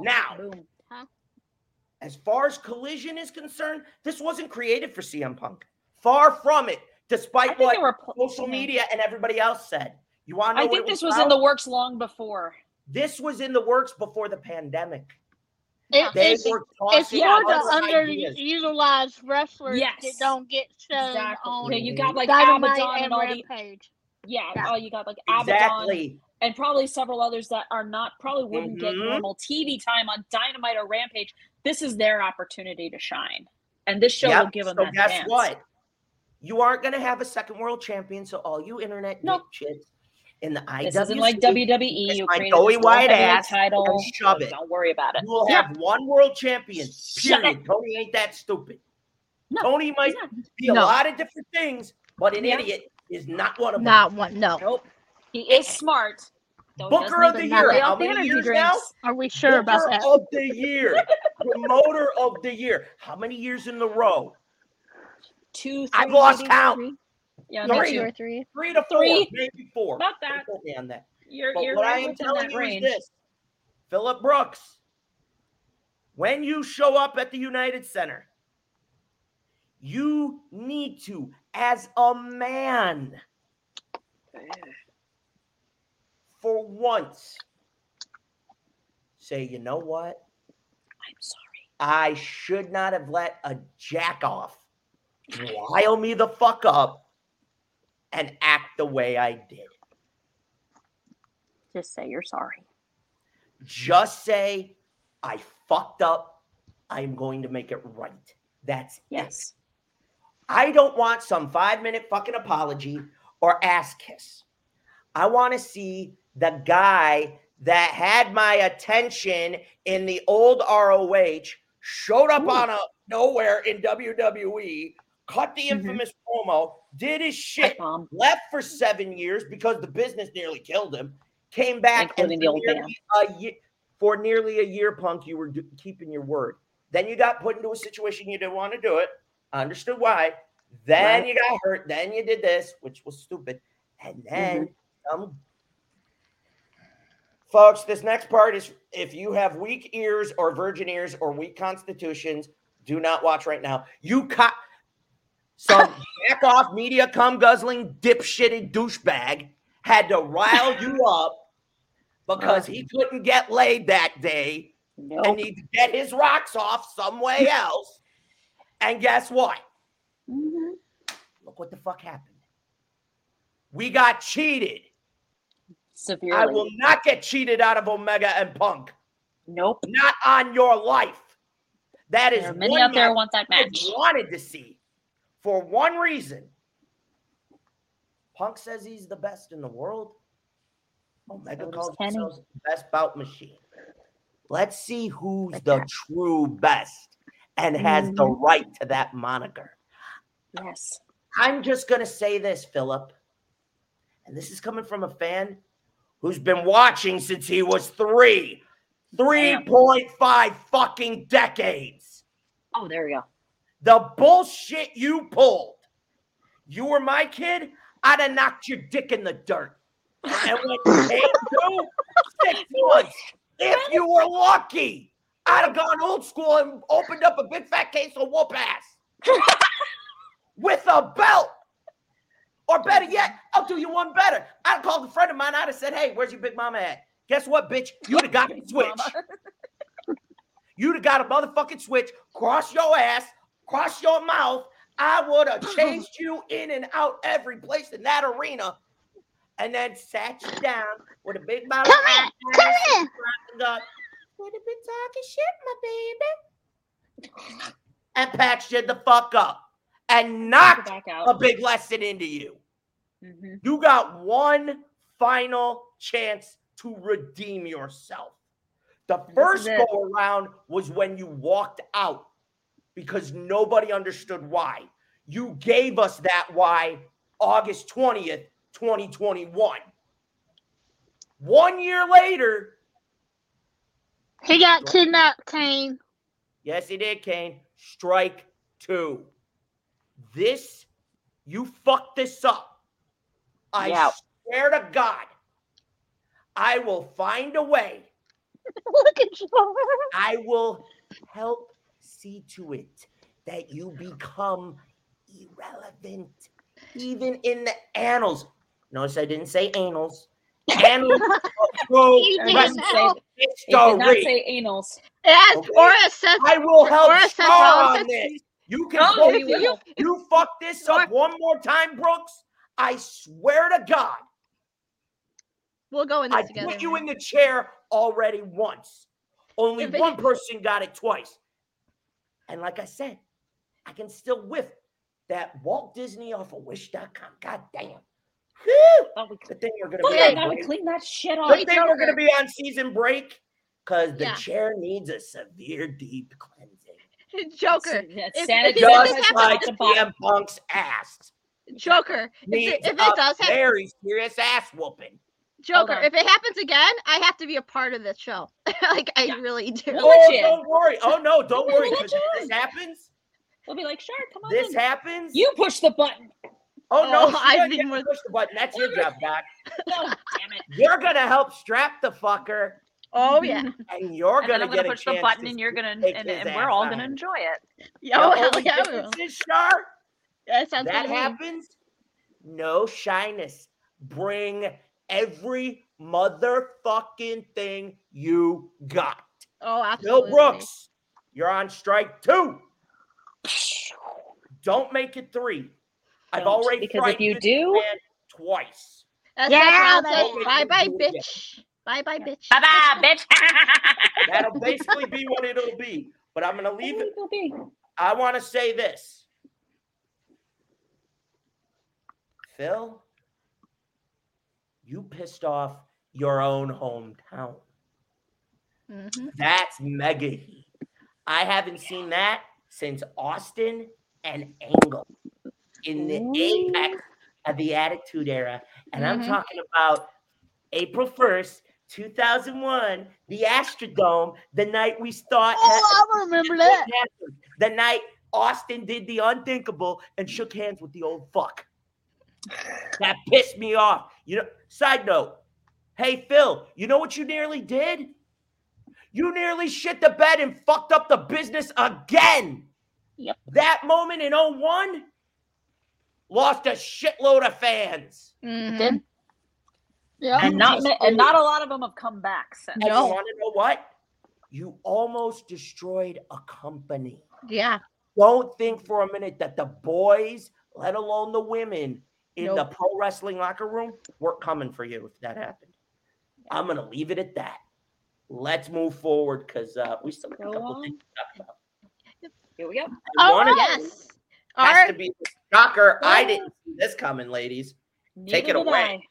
Now, Boom. As far as collision is concerned, this wasn't created for CM Punk. Far from it, despite what were pl- social media and everybody else said. You want to know I think it this was in the works long before. This was in the works before the pandemic. It, They it's, were it's tossing for out the ideas. underutilized wrestlers Yes. that don't get shown Exactly. on Yeah, you got like Dynamite Abaddon and and all the Rampage. yeah, Yeah. oh, you got like Abaddon Exactly. And probably several others that are not probably wouldn't get Mhm. normal TV time on Dynamite or Rampage. This is their opportunity to shine, and this show Yep. will give them so that guess chance. what? You aren't going to have a second world champion. So all you internet Nope. dipshits in the IWC, This isn't like WWE. kiss You my created doughy this white heavyweight ass title. and shove so it. Don't worry about it. You will Yeah. have one world champion. Period. Tony ain't that stupid. No, Tony might not. be a lot of different things, but an Yeah. idiot is not one of them. Not one. No. Nope. He is smart. Though he does Booker of the year. How many years drinks. now? Are we sure about Booker that? of the year. Promoter of the year. How many years in a row? Two, three, I've lost maybe? count. Three? Yeah, Three. Two or three. Three to four, Three. maybe four. About Don't that. quote me on that. You're, But you're what I am telling you range. is this: Philip Brooks, when you show up at the United Center, you need to, as a man, for once, say, you know what? I'm sorry. I should not have let a jack off rile me the fuck up and act the way I did. Just say you're sorry. Just say, I fucked up. I'm going to make it right. That's it. Yes. I don't want some five minute fucking apology or ass kiss. I want to see the guy that had my attention in the old ROH showed up on a nowhere in WWE, cut the Mhm. infamous promo, did his shit, left for seven years because the business nearly killed him, came back and the for old nearly a year, for nearly a year, punk, you were do- keeping your word. Then you got put into a situation you didn't want to do it. I understood why. Then Right. you got hurt. Then you did this, which was stupid. And then Mm-hmm. some. Folks, this next part is if you have weak ears or virgin ears or weak constitutions, do not watch right now. You cut some back off media cum guzzling dipshitted douchebag had to rile you up because he couldn't get laid that day and Nope. need to get his rocks off some way else. And guess what? Mhm. Look what the fuck happened. We got cheated. Severely. I will not get cheated out of Omega and Punk. Nope. Not on your life. That is There many one out there match want that I match. wanted to see for one reason. Punk says he's the best in the world. Omega So calls themselves the best bout machine. Let's see who's the true best and has the Mhm. right to that moniker. Yes. I'm just going to say this, Philip. And this is coming from a fan who's been watching since he was three. 3.5 fucking decades. Oh, there we go. The bullshit you pulled. You were my kid, I'd have knocked your dick in the dirt. And when came through, six months, if you were lucky, I'd have gone old school and opened up a big fat case of whoop ass with a belt. Or better yet, I'll do you one better. I'd have called a friend of mine. I'd have said, "Hey, where's your big mama at?" Guess what, bitch? You'd have got the switch. You'd have got a motherfucking switch. Cross your ass. Cross your mouth. I would have changed you in and out every place in that arena, and then sat you down with a big mouth. Come here, come here. Would have been talking shit, my baby. And patched you the fuck up and knocked back out. a big lesson into you. Mhm. You got one final chance to redeem yourself. The first go around was when you walked out because nobody understood why. You gave us that why August 20th, 2021. One year later, He got kidnapped, Kane. yes, he did, Kane. Strike two. This, you fucked this up. I Yeah. swear to God, I will find a way. Look at you. I will help see to it that you become irrelevant, even in the annals. Notice I didn't say annals. Annals of pro You did not. He did not history. say anals. Yes, Okay. or a Seth. I will help or a Seth on this. You can Oh, quote you You fuck this up one more time, Brooks. I swear to God, We'll go in this I together. put you in the chair already once. Only If it- one person got it twice. And like I said, I can still whiff that Walt Disney off of Wish.com. God damn. Whew. Thought we Good thing we're gonna Thought be I on gotta break. clean that shit off. Good thing we're gonna be on season break because the Yeah. chair needs a severe deep cleansing. Joker. Yeah, If, sanitizer if, it- if Just like CM Punk's ass. Joker. If it, if it does happen, very serious ass whooping. Joker. If it happens again, I have to be a part of this show. like I really do. We'll oh, don't worry. Oh no, don't We'll worry. Because if this happens, We'll be like, sure, come on this in. happens. You push the button. Oh no, Oh, she I doesn't didn't get to push the button. That's your job, Doc. No, oh, damn it. You're gonna help strap the fucker, Oh yeah. and you're and gonna I'm get gonna a push the chance button, to and you're gonna, and, and we're all gonna enjoy it. Yo, The hell only yeah. we difference will. is, Shar, That sounds that good to me. happens. No shyness. Bring every motherfucking thing you got. Oh, Bill. Brooks, you're on strike two. Don't make it three. I've already because if you do- twice. That's Yeah, yeah, that's says, bye bye, Do it again. bitch. Bye bye, bitch. Bye bye, bitch. That'll basically be what it'll be. But I'm gonna leave it. I want to say this. Phil, you pissed off your own hometown. Mhm. That's mega heat. I haven't seen that since Austin and Angle in the apex of the Attitude Era. And I'm Mhm. talking about April 1st, 2001, the Astrodome, the night we thought. Oh, I remember that. The night Austin did the unthinkable and shook hands with the old fuck. That pissed me off. You know, side note. Hey Phil, you know what you nearly did? You nearly shit the bed and fucked up the business again. Yep. That moment in 01 lost a shitload of fans. Mhm. Did Yeah. and not and not a lot of them have come back since. And No. you want to know what? You almost destroyed a company. Yeah. don't think for a minute that the boys, let alone the women in the pro wrestling locker room, we're coming for you if that happened. I'm gonna leave it at that. Let's move forward because uh, we still got a Go couple on. things to talk about. Here we go. And one of yes. those Our has to be the shocker. I didn't see this coming, ladies. Take it away.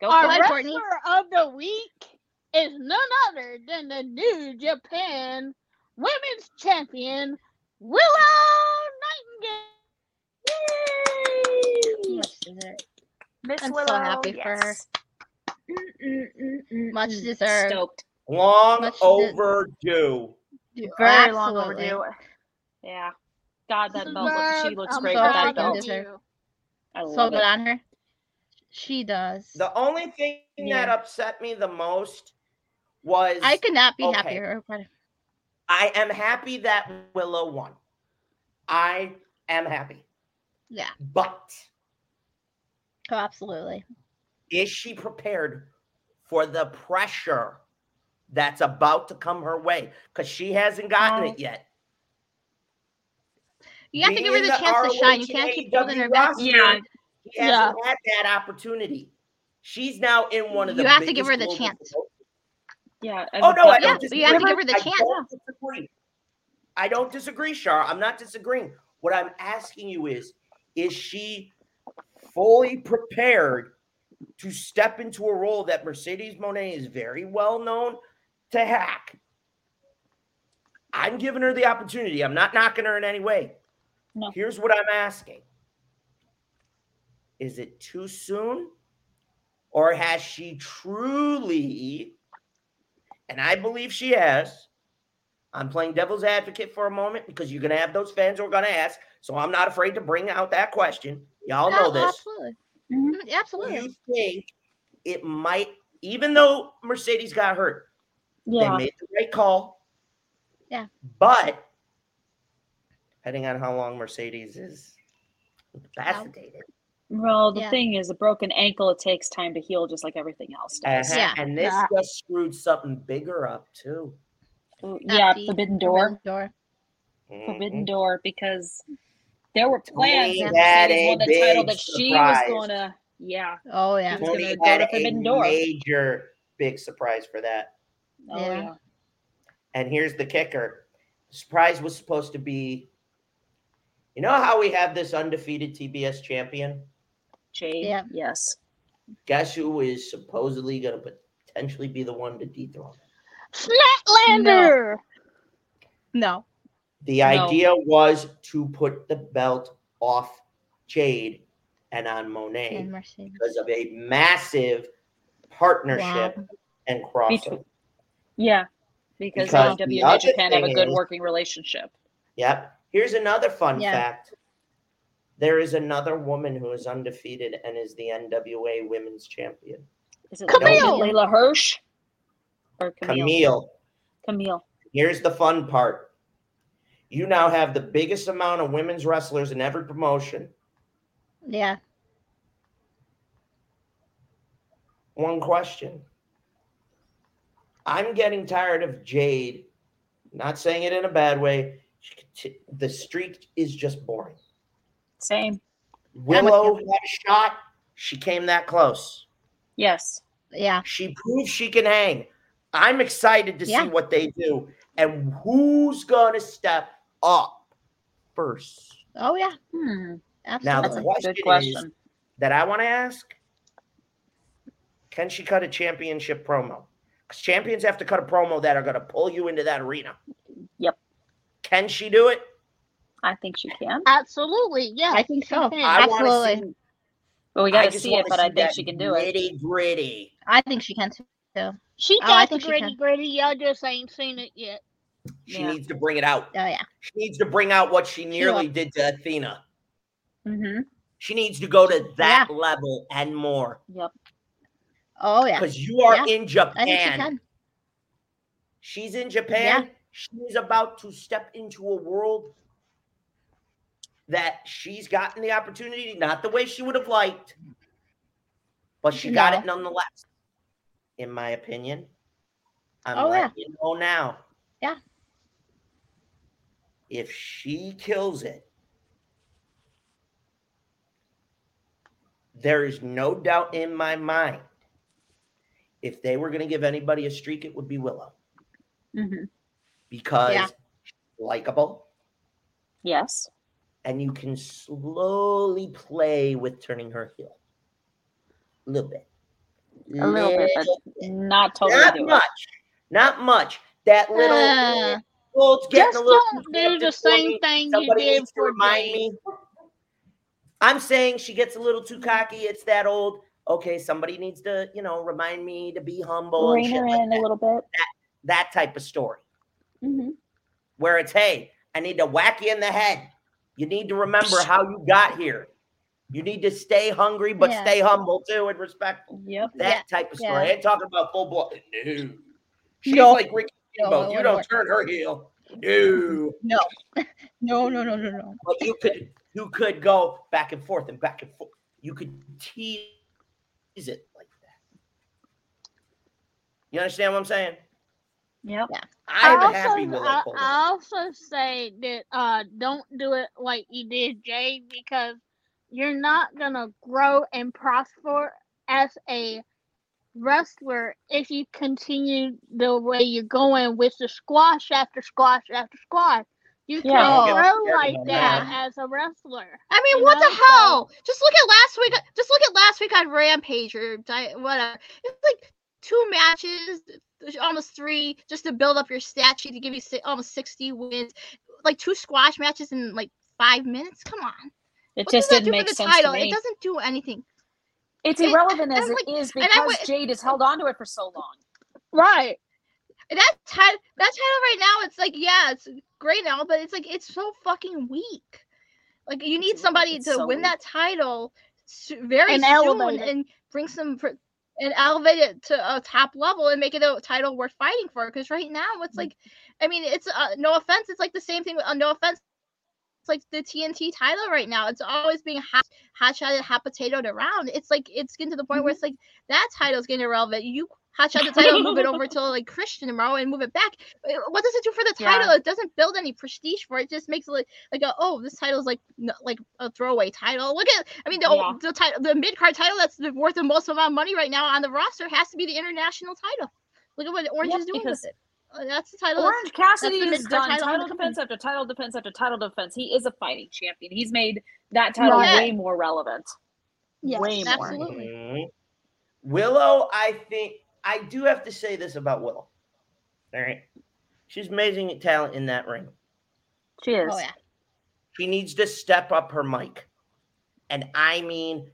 Go Our for ahead, it. Courtney. wrestler of the week is none other than the New Japan Women's Champion Willow Nightingale. Much deserved. Miss I'm so Willow, happy for her. Mm-mm-mm-mm-mm. Much deserved. Stoked. Long Much de- overdue. Very long overdue. Yeah. God, that belt looks, she looks I'm great so with proud that freaking belt. of deserved. you. I So love good it. on her. She does. The only thing Yeah. that upset me the most was I could not be okay. happier. But I am happy that Willow won. I am happy. yeah, But oh, absolutely. is she prepared for the pressure that's about to come her way? Because she hasn't gotten No. it yet. You have to give her Being the chance to shine. You can't keep AEW holding her back. roster, Yeah. She hasn't had that opportunity. She's now in one of the You have to give her the biggest global chance. Yeah. I Oh no, I Yeah, don't but disagree. you have to give her the I chance. don't disagree. I don't disagree, Shar. I'm not disagreeing. What I'm asking you is, is she fully prepared to step into a role that Mercedes Moné is very well known to hack? I'm giving her the opportunity. I'm not knocking her in any way. No. Here's what I'm asking. Is it too soon? Or has she truly, and I believe she has, I'm playing devil's advocate for a moment because you're going to have those fans who are going to ask. So I'm not afraid to bring out that question. Y'all know this. Absolutely. Mhm, Absolutely. You think it might, even though Mercedes got hurt, Yeah. they made the right call. Yeah. But depending on how long Mercedes is incapacitated, Well, the Yeah. thing is, a broken ankle, it takes time to heal, just like everything else does. uh-huh, Yeah. and this Yeah. just screwed something bigger up too. Ooh, Yeah, the Forbidden Door. Forbidden Door. Forbidden Mhm. Door, because there were plans We when had Mercedes a won the title big that she surprise. was going to, yeah, Oh yeah. She was gonna go had to a Forbidden Door. major big surprise for that. oh Yeah. yeah, And here's the kicker: the surprise was supposed to be. You know how we have this undefeated TBS champion? Jade, Yeah. yes, Guess who is supposedly going to potentially be the one to dethrone? Flatlander. No. The No. idea was to put the belt off Jade and on Moné And because of a massive partnership Wow. and crossover. yeah, because, Because and Japan have a good is- working relationship. Yep. Here's another fun Yeah. fact. There is another woman who is undefeated and is the NWA Women's Champion. Is it Kamille. Leyla Hirsch or Kamille? Kamille. Kamille. Here's the fun part. You now have the biggest amount of women's wrestlers in every promotion. Yeah. One question. I'm getting tired of Jade. Not saying it in a bad way. The streak is just boring. Same. Willow had a shot. She came that close. Yes. Yeah. She proves she can hang. I'm excited to Yeah. see what they do and who's going to step up first. Oh yeah. Hmm. Now, the That's a question, good question. is that I want to ask can she cut a championship promo? Because champions have to cut a promo that are going to pull you into that arena. Yep. Can she do it? I think she can. Absolutely. Yeah. I think so. can. I Absolutely. see. Well, we got to see it, but I think she can do it. Nitty gritty. I think she can too. She Oh, got the gritty gritty. Y'all just ain't seen it yet. She Yeah. needs to bring it out. Oh yeah. She needs to bring out what she nearly did to Athena. Mm-hmm. She needs to go to that level and more. Yep. Oh yeah. Because you are Yeah. in think she Japan. She's in Japan. She's about to step into a world that she's gotten the opportunity, not the way she would have liked, but she got it nonetheless. In my opinion, I'm Oh, letting you know now. If she kills it, there is no doubt in my mind if they were going to give anybody a streak, it would be Willow Mm-hmm. because Yeah. likable Yes. and you can slowly play with turning her heel a little bit. A little bit, but not totally Not do it. much. Not much. That little. Uh, well, it's getting just a little. don't do the same me. thing you did for remind me. I'm saying she gets a little too cocky. It's that old. Okay, somebody needs to, you know, remind me to be humble and Rein shit her like in a little bit. That, that type of story Mm-hmm. where it's, hey, I need to whack you in the head. You need to remember how you got here. You need to stay hungry, but Yeah. stay humble too and respectful. Yep. That type of story. I ain't talking about full blood. No. She's No. like Ricky No, Steamboat. you don't work. turn her heel. No. No. No, no, no, no, no. But you could you could go back and forth and back and forth. You could tease it like that. You understand what I'm saying? Yep. I'm I happy also, with I, it. I also say that uh, don't do it like you did Jade because you're not gonna grow and prosper as a wrestler if you continue the way you're going with the squash after squash after squash. You Yeah. can't oh, grow like that Yeah. as a wrestler. I mean, what know? the hell? Just look at last week. Just look at last week on Rampage or whatever. It's like two matches, almost three, just to build up your stat sheet to give you almost sixty wins. Like two squash matches in like five minutes. Come on. It What just does that didn't make sense title? to It doesn't do anything. It's It- irrelevant as like- is and I because Jade has held on to it for so long. Right. that title that title right now it's like yeah it's great now but it's like it's so fucking weak like you need somebody it's to so win weak. that title very And soon and bring some and elevate it to a top level and make it a title worth fighting for because right now Mm. it's like i mean it's uh, no offense it's like the same thing with uh, no offense it's like the TNT title right now. It's always being hot, hot shotted, hot potatoed around. It's like it's getting to the point Mm-hmm. where it's like that title's getting irrelevant. You hot shot the title, move it over to like Christian tomorrow, and move it back. What does it do for the Yeah. title? It doesn't build any prestige for it. It just makes it like like a, oh this title's like like a throwaway title. Look at I mean the Yeah. the title the mid card title that's the- worth the most amount of money right now on the roster has to be the international title. Look at what Orange Yep, is doing because with it. Uh, That's the title. Orange that's- Cassidy that's the has done title title the defense after title defense after title defense. He is a fighting champion. He's made that title Right. way more relevant. Yes, way more. absolutely. Mhm. Willow, I think I do have to say this about Willow. All right. She's amazing talent in that ring. She is. Oh yeah. She needs to step up her mic. And I mean,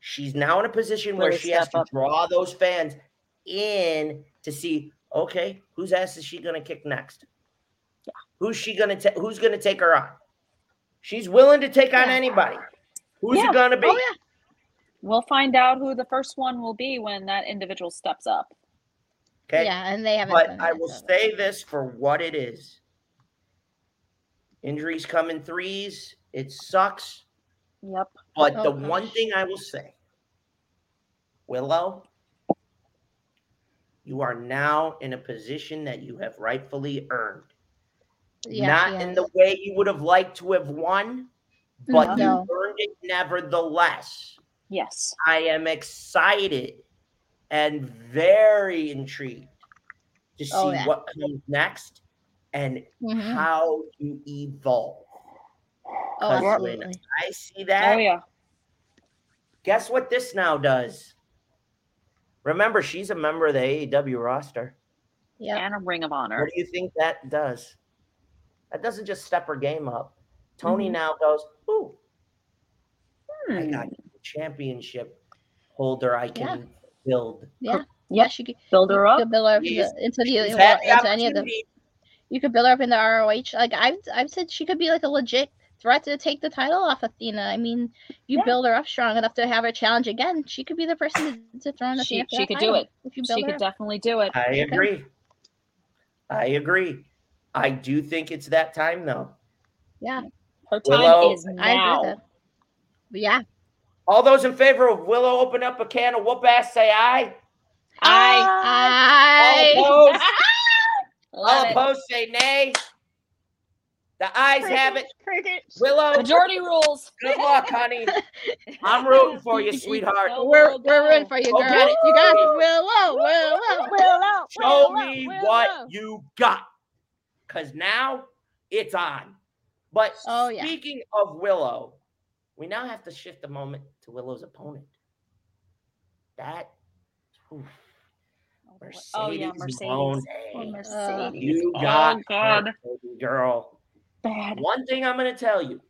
she's now in a position where she has to up. draw those fans in to see, okay, whose ass is she gonna kick next? Yeah. Who's she gonna ta- who's gonna take her on? She's willing to take on anybody. Who's Yeah. it gonna be? Oh yeah. We'll find out who the first one will be when that individual steps up. Okay. Yeah, and they haven't. But done I will so- say this for what it is. Injuries come in threes. It sucks. Yep. But Oh, the one thing I will say, Willow, you are now in a position that you have rightfully earned. Yeah, Not she in the way you would have liked to have won, but No. you earned it nevertheless. Yes. I am excited and very intrigued to see Oh, yeah. what comes next and Mhm. how you evolve. Oh, absolutely. I see that, Oh yeah. guess what this now does? Remember, she's a member of the AEW roster. Yeah. And a Ring of Honor. What do you think that does? That doesn't just step her game up. Tony Mhm. now goes, ooh, I Hmm. got a championship holder I can build. Yeah. Yep. Yeah, she could Build her you up. could build her up She's- into, into the She's well, had the into any of the. opportunity. You could build her up in the ROH. Like I've I've said, she could be like a legit threat to take the title off Athena. I mean, you Yeah. build her up strong enough to have her challenge again. She could be the person to, to throw in the She, champ she that could do it. If you build She could up. definitely do it. I agree. I agree. I do think it's that time though. Yeah, Her time Willow- is I agree now. with that. Yeah. All those in favor of Willow open up a can of whoop ass say aye. I I All opposed, all opposed say nay. The eyes have it. Crickets. Willow. Majority rules. Good luck, honey. I'm rooting for you, sweetheart. We're we're rooting for you, girl. Okay. You got it. Willow, Willow, Willow. Show Willow, me Willow. what you got. Because now it's on. But Oh, yeah. speaking of Willow, we now have to shift the moment to Willow's opponent. That. oof. Oh, oh yeah, Mercedes Mercedes. Moné. Oh, Mercedes. You oh got God. her, girl. Bad. One thing I'm going to tell you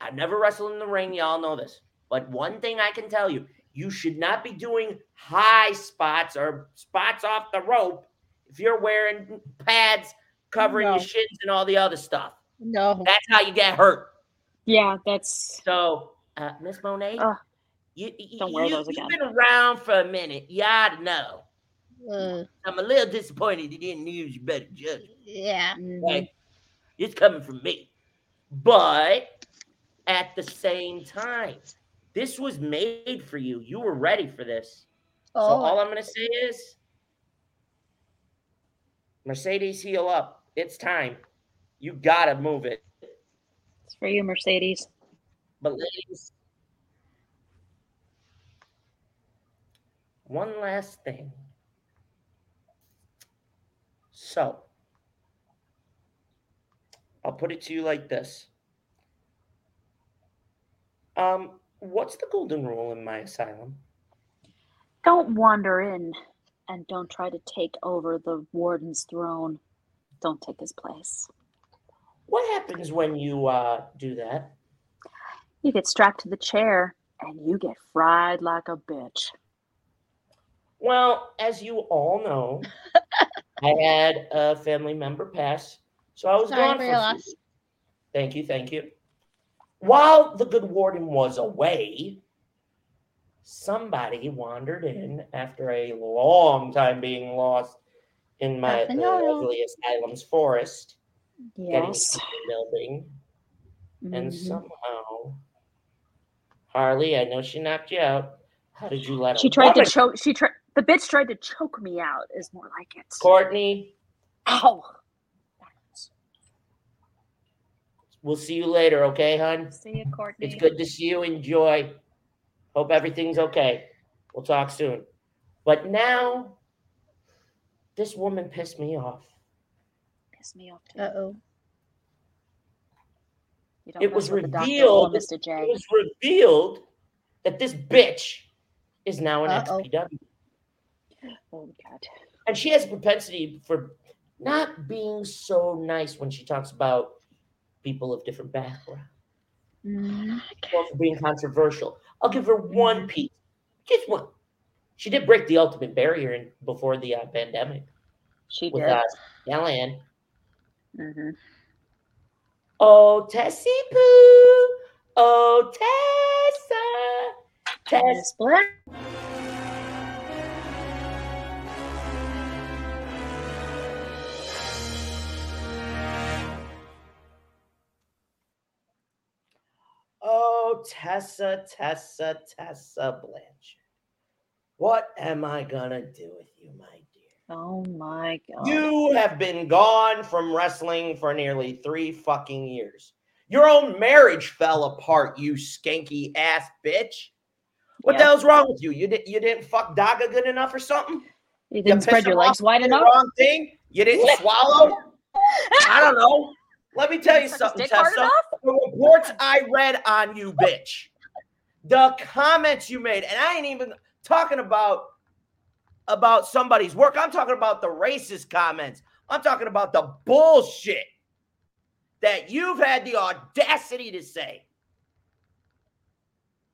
I've never wrestled in the ring. Y'all know this. But one thing I can tell you you should not be doing high spots or spots off the rope if you're wearing pads covering No. your shins and all the other stuff. No. That's how you get hurt. Yeah, that's So, uh, Miss Moné, Ugh. you, you, Don't wear you, those again. You've been around for a minute. You ought to know. Uh, I'm a little disappointed you didn't use your better judgment. yeah. It's coming from me. But at the same time, this was made for you. You were ready for this. So Oh. all I'm going to say is Mercedes, heal up. It's time. You got to move it. it's for you, Mercedes. But ladies, one last thing. So, I'll put it to you like this. Um, what's the golden rule in my asylum? Don't wander in and don't try to take over the warden's throne. Don't take his place. What happens when you uh do that? You get strapped to the chair and you get fried like a bitch. Well, as you all know, I had a family member pass, so I was Sorry gone for for your loss. few- Thank you, thank you. While the good warden was away, somebody wandered in after a long time being lost in my Half an hour. lovely asylum's forest, Yes. to the building, and Mhm. somehow, Harley, I know she knocked you out. How did you let her? She a tried to choke. She tried. The bitch tried to choke me out. Is more like it. Courtney? Ow. We'll see you later, okay, hon? See you, Courtney. It's good to see you. Enjoy. Hope everything's okay. We'll talk soon. But now, this woman pissed me off. Piss me off too. Uh oh. It was with the doctor or revealed. Mr. It was revealed that this bitch is now an Uh-oh. XPW, Oh God. and she has a propensity for not being so nice when she talks about people of different backgrounds. Mm-hmm. or for being controversial. I'll give her one piece. Just one. She did break the ultimate barrier in, before the uh, pandemic She with did. uh. Mm-hmm. Oh, Tessie Poo. Oh, Tessa. Tess. Black. Tessa, Tessa, Tessa Blanchard. What am I to do with you, my dear? Oh my God. You have been gone from wrestling for nearly three fucking years. Your own marriage fell apart, you skanky ass bitch. What the hell's wrong with you? You didn't you didn't fuck Daga good enough or something? You didn't pissed spread your legs wide and did the enough. Wrong thing. You didn't swallow. I don't know. Let me tell you Suck something, Tessa. The reports I read on you, bitch. The comments you made, and I ain't even talking about about somebody's work. I'm talking about the racist comments. I'm talking about the bullshit that you've had the audacity to say.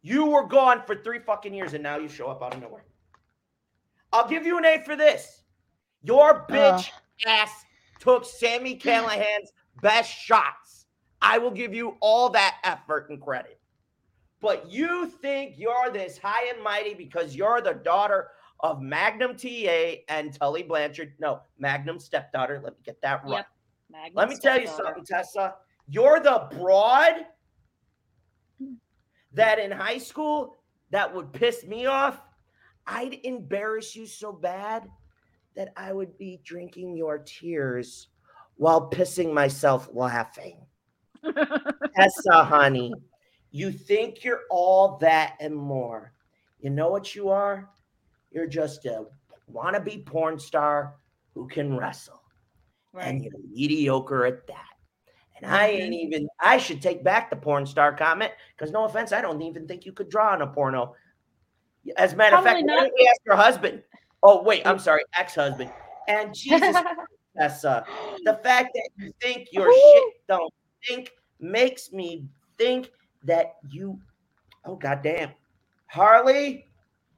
You were gone for three fucking years, and now you show up out of nowhere. I'll give you an A for this. Your uh. bitch ass took Sammy Callahan's best shots. I will give you all that effort and credit. But you think you're this high and mighty because you're the daughter of Magnum TA and Tully Blanchard. No, Magnum stepdaughter. Let me get that right. Yep. Magnum Let me tell you something, Tessa. You're the broad that in high school that would piss me off. I'd embarrass you so bad that I would be drinking your tears while pissing myself laughing. Tessa, honey, you think you're all that and more. You know what you are? You're just a wannabe porn star who can wrestle. And you're mediocre at that. And I ain't Mm-hmm. even, I should take back the porn star comment because no offense, I don't even think you could draw in a porno. As a matter of fact, Probably not. ask your husband? Oh, wait, I'm sorry, ex husband. And Jesus, Tessa, the fact that you think your shit don't think makes me think that you, oh, goddamn. Harley,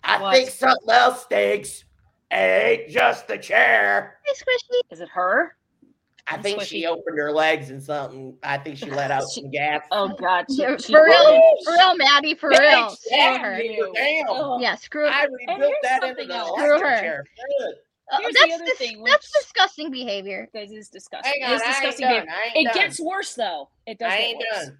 I What? think something else stinks. It ain't just the chair. Hey, Squishy. Is it her? I think she opened her legs and something. I think she let out some gas. Oh God. she- Yeah, she- for real, for real, Maddie, for Bitch, real. Screw her. you, Damn. Oh. Yeah, screw her. And rebuilt that into something the else. Screw electric her. chair. Good. Uh, Here's the that's other dis- thing, that's disgusting behavior. This is disgusting. Hang It is on, I disgusting. done. behavior. It done. gets worse though. It does I get worse. done.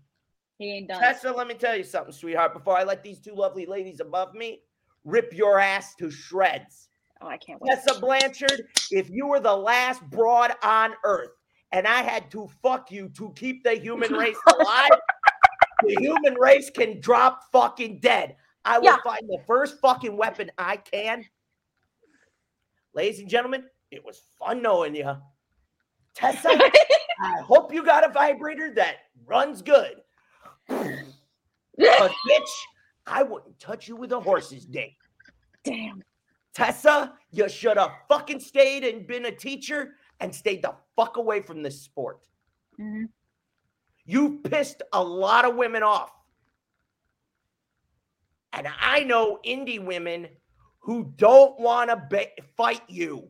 He ain't done. Tessa, let me tell you something, sweetheart. Before I let these two lovely ladies above me rip your ass to shreds. Oh, I can't wait. Tessa Blanchard, if you were the last broad on earth and I had to fuck you to keep the human race alive, the human race can drop fucking dead. I will Yeah. find the first fucking weapon I can. Ladies and gentlemen, it was fun knowing you. Tessa, I hope you got a vibrator that runs good. But bitch, I wouldn't touch you with a horse's dick. Damn. Tessa, you should have fucking stayed and been a teacher and stayed the fuck away from this sport. Mhm. You pissed a lot of women off. And I know indie women who don't want to be- fight you.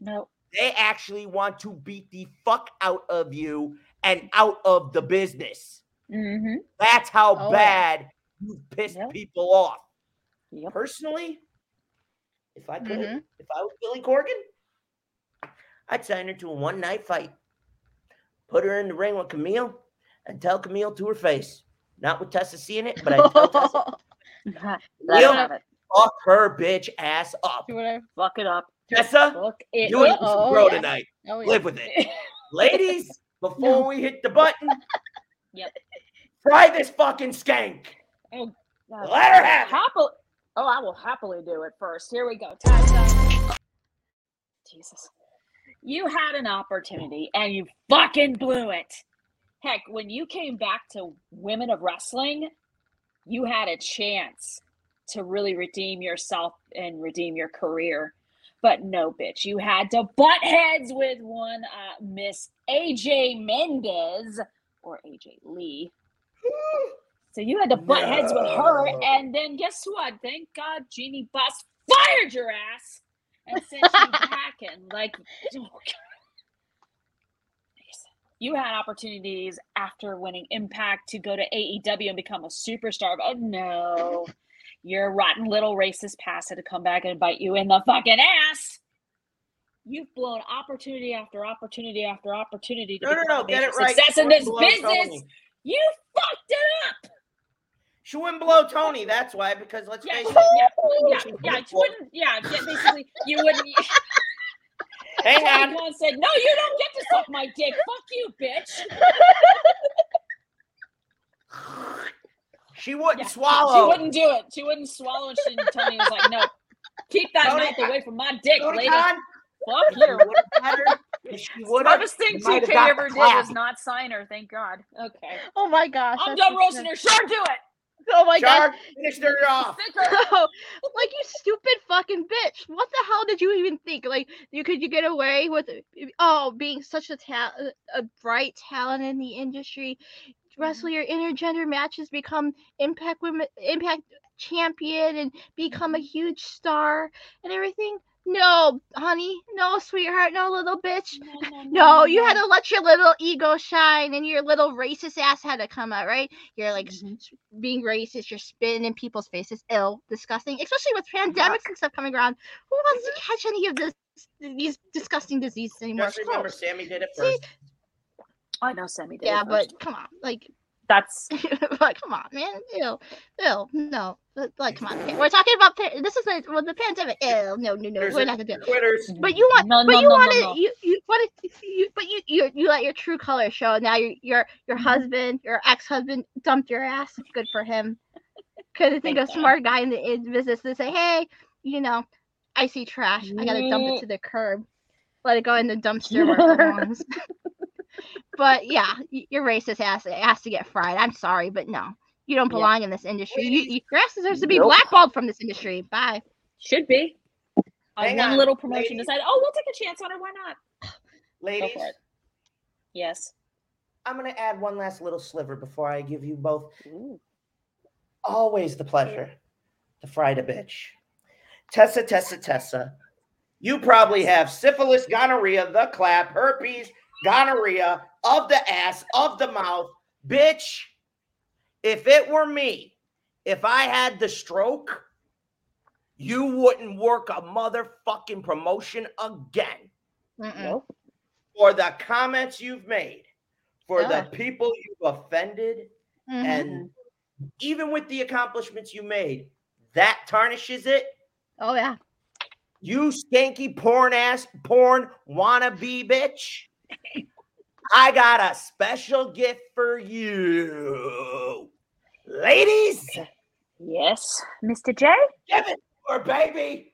No. They actually want to beat the fuck out of you and out of the business. Mm-hmm. That's how Oh, yeah. bad you pissed Yep. people off. Yep. Personally, if I could, Mhm. if I was Billy Corgan, I'd sign her to a one night fight. Put her in the ring with Kamille and tell Kamille to her face. Not with Tessa seeing it, but I tell Tessa, Kamille, him have it. Fuck her bitch ass up. Do whatever. Fuck it up. Tessa, Fuck it you and up. Oh, grow yeah. tonight. Oh, yeah. Live with it. Ladies, before we hit the button, Yep. try this fucking skank. Oh, God. Let her have it. Oh, I will happily do it first. Here we go. Tessa. Jesus. You had an opportunity and you fucking blew it. Heck, when you came back to Women of Wrestling, you had a chance to really redeem yourself and redeem your career. But no, bitch, you had to butt heads with one uh, Miss AJ Mendez or AJ Lee. So you had to butt heads with her, and then guess what? Thank God Jeanie Buss fired your ass and sent you packing. Like, oh you had opportunities after winning Impact to go to AEW and become a superstar. But no, your rotten little racist past had to come back and bite you in the fucking ass. You've blown opportunity after opportunity after opportunity to No, no, no, get it right. success in this business. Tony. You fucked it up. She wouldn't blow Tony. That's why, because let's Yeah, face it. yeah, yeah, yeah. You wouldn't. Yeah, yeah. Basically, you wouldn't. Hang Tony on. Khan said, "No, you don't get to suck my dick. Fuck you, bitch." She wouldn't Yeah, She wouldn't do it. She wouldn't swallow. And she didn't. Tony was like, "No, keep that Tony- mouth away from my dick, Tony lady." Khan, Fuck you you. would've had her, if Smartest thing you might have TK ever did was not sign her. Thank God. Okay, Oh my gosh. I'm done so roasting sad. her. Sure, do it. Oh my gosh. Shark, finish her off. Stick. Oh, like you stupid fucking bitch. What the hell did you even think? Like you could you get away with oh being such a ta- a bright talent in the industry, wrestle mm-hmm. your intergender matches, become Impact Women Impact champion, and become a mm-hmm. huge star and everything. No, honey, no, sweetheart, no, little bitch. No, you had to let your little ego shine, and your little racist ass had to come out, right? You're like s- s- being racist, you're spitting in people's faces, ill, disgusting, especially with pandemics and stuff coming around. Who wants to catch any of this, these disgusting diseases anymore? Just remember, Sammy did it See, first. I know Sammy did. yeah, but come on, like That's like, come on, man. Ew, ew, no. Like, come on. We're talking about pa- this is the well, the pandemic. Ew, no, no, no. There's we're not gonna do it. Quitters. But you want, No, but no, you no, no, wanted, no. you you wanted, you, but you you you let your true color show. Now your your your Mm-hmm. husband, your ex husband, dumped your ass. Good for him. Couldn't think of a smart guy in the in business to say, hey, you know, I see trash. I gotta dump it to the curb. Let it go in the dumpster where it belongs. but yeah, your racist ass has to get fried. I'm sorry, but no, you don't Yeah. belong in this industry. You, you, your ass deserves to be Nope. blackballed from this industry. Bye. should be. Hang one on, little promotion ladies. decided, oh, we'll take a chance on her. Why not? Ladies, Go. Yes. I'm going to add one last little sliver before I give you both. Always the pleasure to fry the bitch. Tessa, Tessa, Tessa. You probably have syphilis, gonorrhea, the clap, herpes, gonorrhea of the ass, of the mouth. Bitch, if it were me, if I had the stroke, you wouldn't work a motherfucking promotion again Mm-mm. for the comments you've made, for Yeah. the people you've offended, Mhm. and even with the accomplishments you made, that tarnishes it. oh yeah. You skanky porn ass porn wannabe bitch. I got a special gift for you. Ladies, Yes. Mr. J? give it or baby.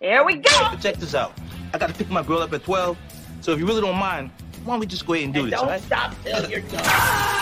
Here we go. Check this out. I gotta pick my girl up at 12. So if you really don't mind, why don't we just go ahead and do And this, don't all right? stop till you're done.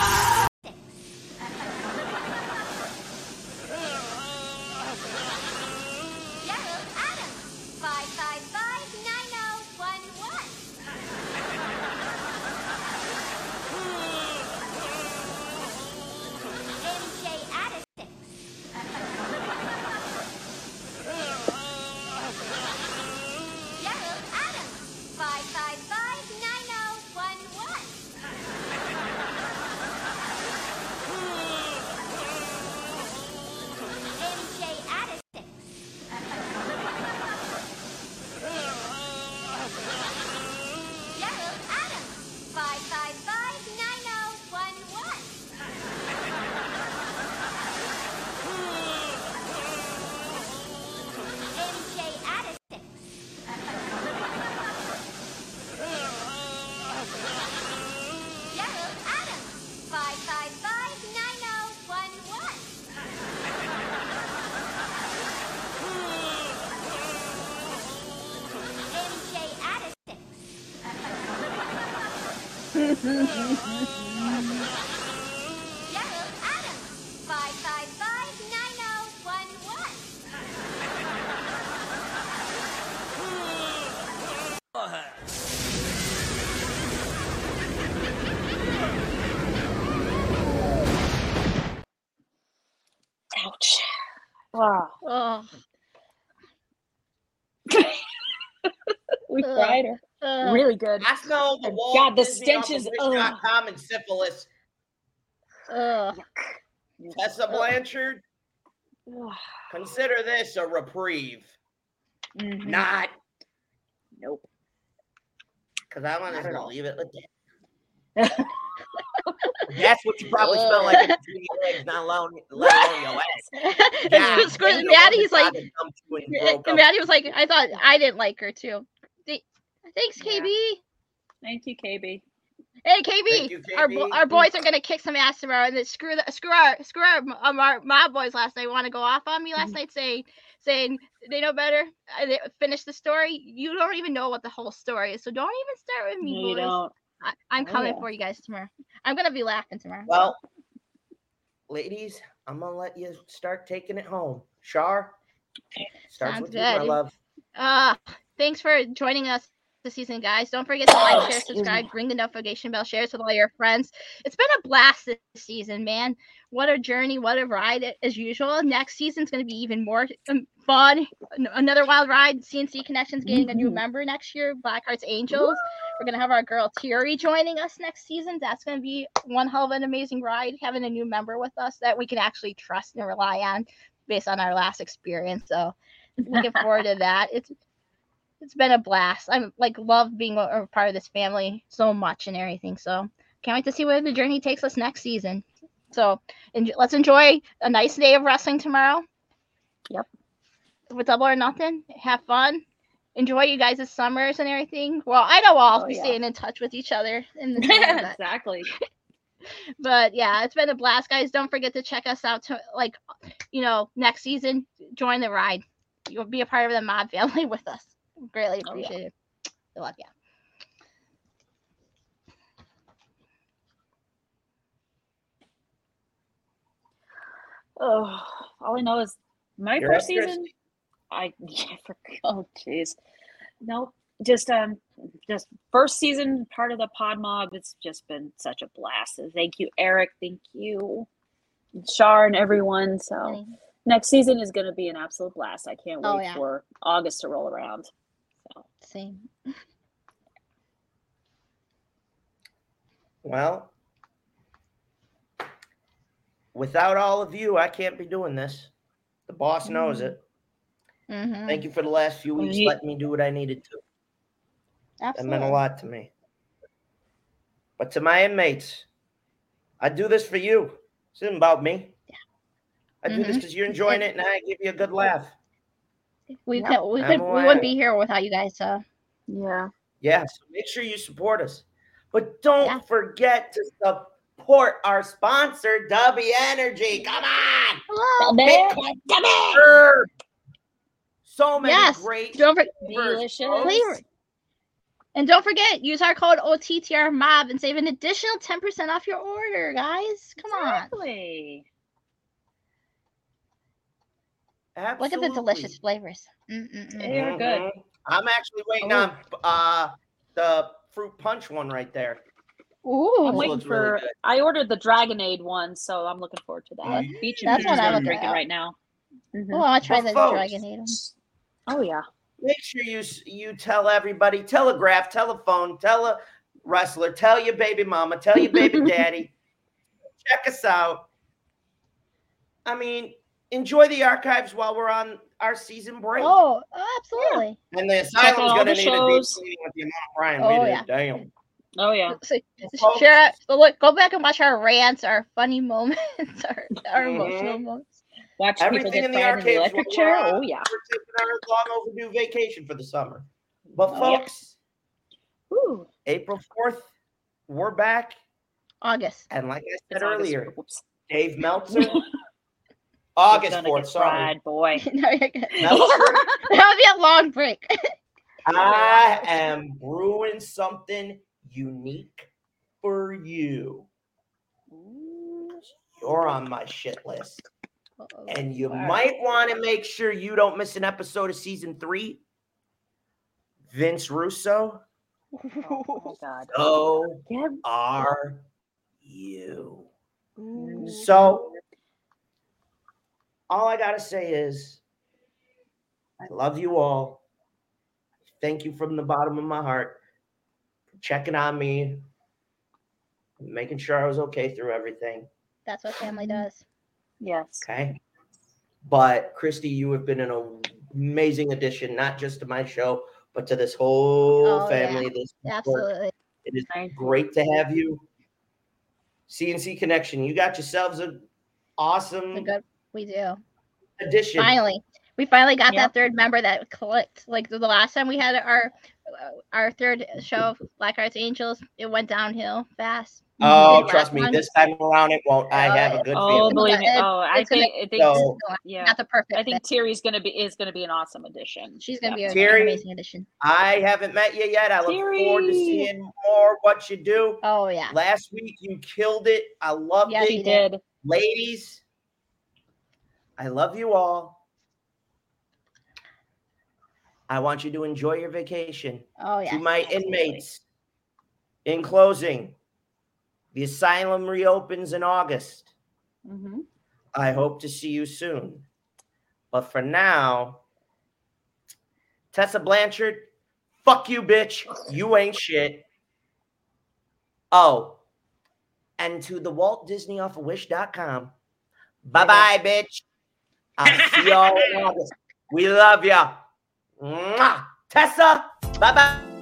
We Ugh. fried her. Ugh. Really good. I smell the wall. God, the stench is- Wish.com and syphilis. Ugh. Tessa Blanchard, consider this a reprieve. Mhm. Not, Nope. because I'm just gonna all. leave it like that. That's what you probably smell like in between your legs, not alone, let alone your ass. Yeah, And screw- and Maddie's like, that and and broke up. Maddie was like, I thought I didn't like her too. Th- Thanks, KB. Thank you, KB. Hey, KB, you, our bo- KB. our boys are gonna kick some ass tomorrow, and then screw the screw our screw our um, our my boys last night want to go off on me last Mm-hmm. night saying saying they know better. uh, They finish the story. You don't even know what the whole story is, so don't even start with me, No, you boys. don't. I, I'm Oh, coming yeah. for you guys tomorrow. I'm gonna be laughing tomorrow. Well, ladies, I'm gonna let you start taking it home. Shar, starts Sounds with you, my love. Uh, thanks for joining us this season, guys. Don't forget to like, share, subscribe, ring the notification bell, share this with all your friends. It's been a blast this season, man. What a journey, what a ride as usual. Next season's going to be even more um, fun. Another wild ride. CNC Connections getting a new member next year, Blackheart's Angels. We're going to have our girl Thierry joining us next season. That's going to be one hell of an amazing ride, having a new member with us that we can actually trust and rely on based on our last experience. So, looking forward to that. It's it's been a blast. I'm like love being a, part of this family so much and everything. So can't wait to see where the journey takes us next season. So enj- let's enjoy a nice day of wrestling tomorrow. Yep. With double or nothing. Have fun. Enjoy you guys' summers and everything. Well, I know we'll all Oh, be yeah. staying in touch with each other in the summer, exactly. but yeah, it's been a blast, guys. Don't forget to check us out to like, you know, next season. Join the ride. You'll be a part of the mob family with us. Greatly Oh, yeah. appreciate it. I. Oh, all I know is my You're first up, Chris. season. I yeah, for, oh jeez, nope. Just um, just first season part of the Pod Mob. It's just been such a blast. So thank you, Eric. Thank you, Shar, and everyone. So next season is going to be an absolute blast. I can't wait Oh, yeah. for August to roll around. Same. Well, without all of you, I can't be doing this. The boss knows it. Mm-hmm. Thank you for the last few weeks Ye- letting me do what I needed to. That meant a lot to me. But to my inmates, I do this for you. This isn't about me. I do this Mhm. because you're enjoying it and I give you a good laugh. We Yep. could we I'm could we wouldn't be here without you guys. So Yeah. Yeah, so make sure you support us. But don't forget to support our sponsor, W Energy. Come on! Hello. Bitcoin, come on! So many Yes. great Don't forget. Delicious. Flavor. And don't forget, use our code OTTR Mob and save an additional 10% off your order, guys. Come on. Exactly. Look at the delicious flavors. Mm-mm-mm. They're good. Mhm. I'm actually waiting Oh. on uh the fruit punch one right there. Ooh. I'm waiting looks really for. I ordered the Dragonade one, so I'm looking forward to that. Mhm. Beach and That's Peach what is I'm what I'm looking drinking at. right now. Oh, I'll try Well, the folks, Dragon Eden. Oh yeah. Make sure you s- you tell everybody, telegraph, telephone, tell a wrestler, tell your baby mama, tell your baby daddy. Check us out. I mean, enjoy the archives while we're on our season break. Oh, oh, absolutely. And the Check asylum's gonna the need a deep shows. cleaning with the amount of Brian Oh, we did. yeah. Damn. Oh yeah. So, folks- share, so look, go back and watch our rants, our funny moments, our, our emotional Mhm. moments. Watch people Everything get in the fired in the archives electric chair. Oh yeah. We're taking our long overdue vacation for the summer. But Oh, yeah. folks, Ooh. April 4th, we're back. August. And like I said It's August. earlier, Whoops. Dave Meltzer, August Gonna 4th, get sorry. fried, boy. no, you're good. That would be a long break. I am brewing something unique for you. You're on my shit list. And you might want to make sure you don't miss an episode of season three. Vince Russo, Oh my god. so Yeah. are you. So, all I got to say is, I love you all. Thank you from the bottom of my heart for checking on me, making sure I was okay through everything. That's what family does. Yes. Okay. But Christy, you have been an amazing addition, not just to my show, but to this whole Oh, yeah. family. This network. Absolutely. It is Thank you. great to have you. CNC Connection, you got yourselves an awesome We do. addition. Finally, we finally got Yep. that third member that clicked. Like the last time we had our uh, our third show, Black Arts Angels, it went downhill fast. Oh, The trust me, one- this time around it won't. I have a good Oh, feeling. believe me. It- Oh, I it's gonna- think. I think. So- yeah. Not the perfect. I think fit. Terry's gonna be is gonna be an awesome addition. she's gonna be a- an amazing addition. I haven't met you yet. I look forward to seeing more what you do. Oh yeah. Last week you killed it. I loved Yes, it. you He did. Ladies, I love you all. I want you to enjoy your vacation. Oh yeah. to my absolutely. inmates, in closing, the asylum reopens in August. Mm-hmm. I hope to see you soon. But for now, Tessa Blanchard, fuck you, bitch. You ain't shit. Oh, and to the Walt Disney off of wish.com. Bye bye, bitch. I'll see y'all in August. We love ya. Tessa, bye bye.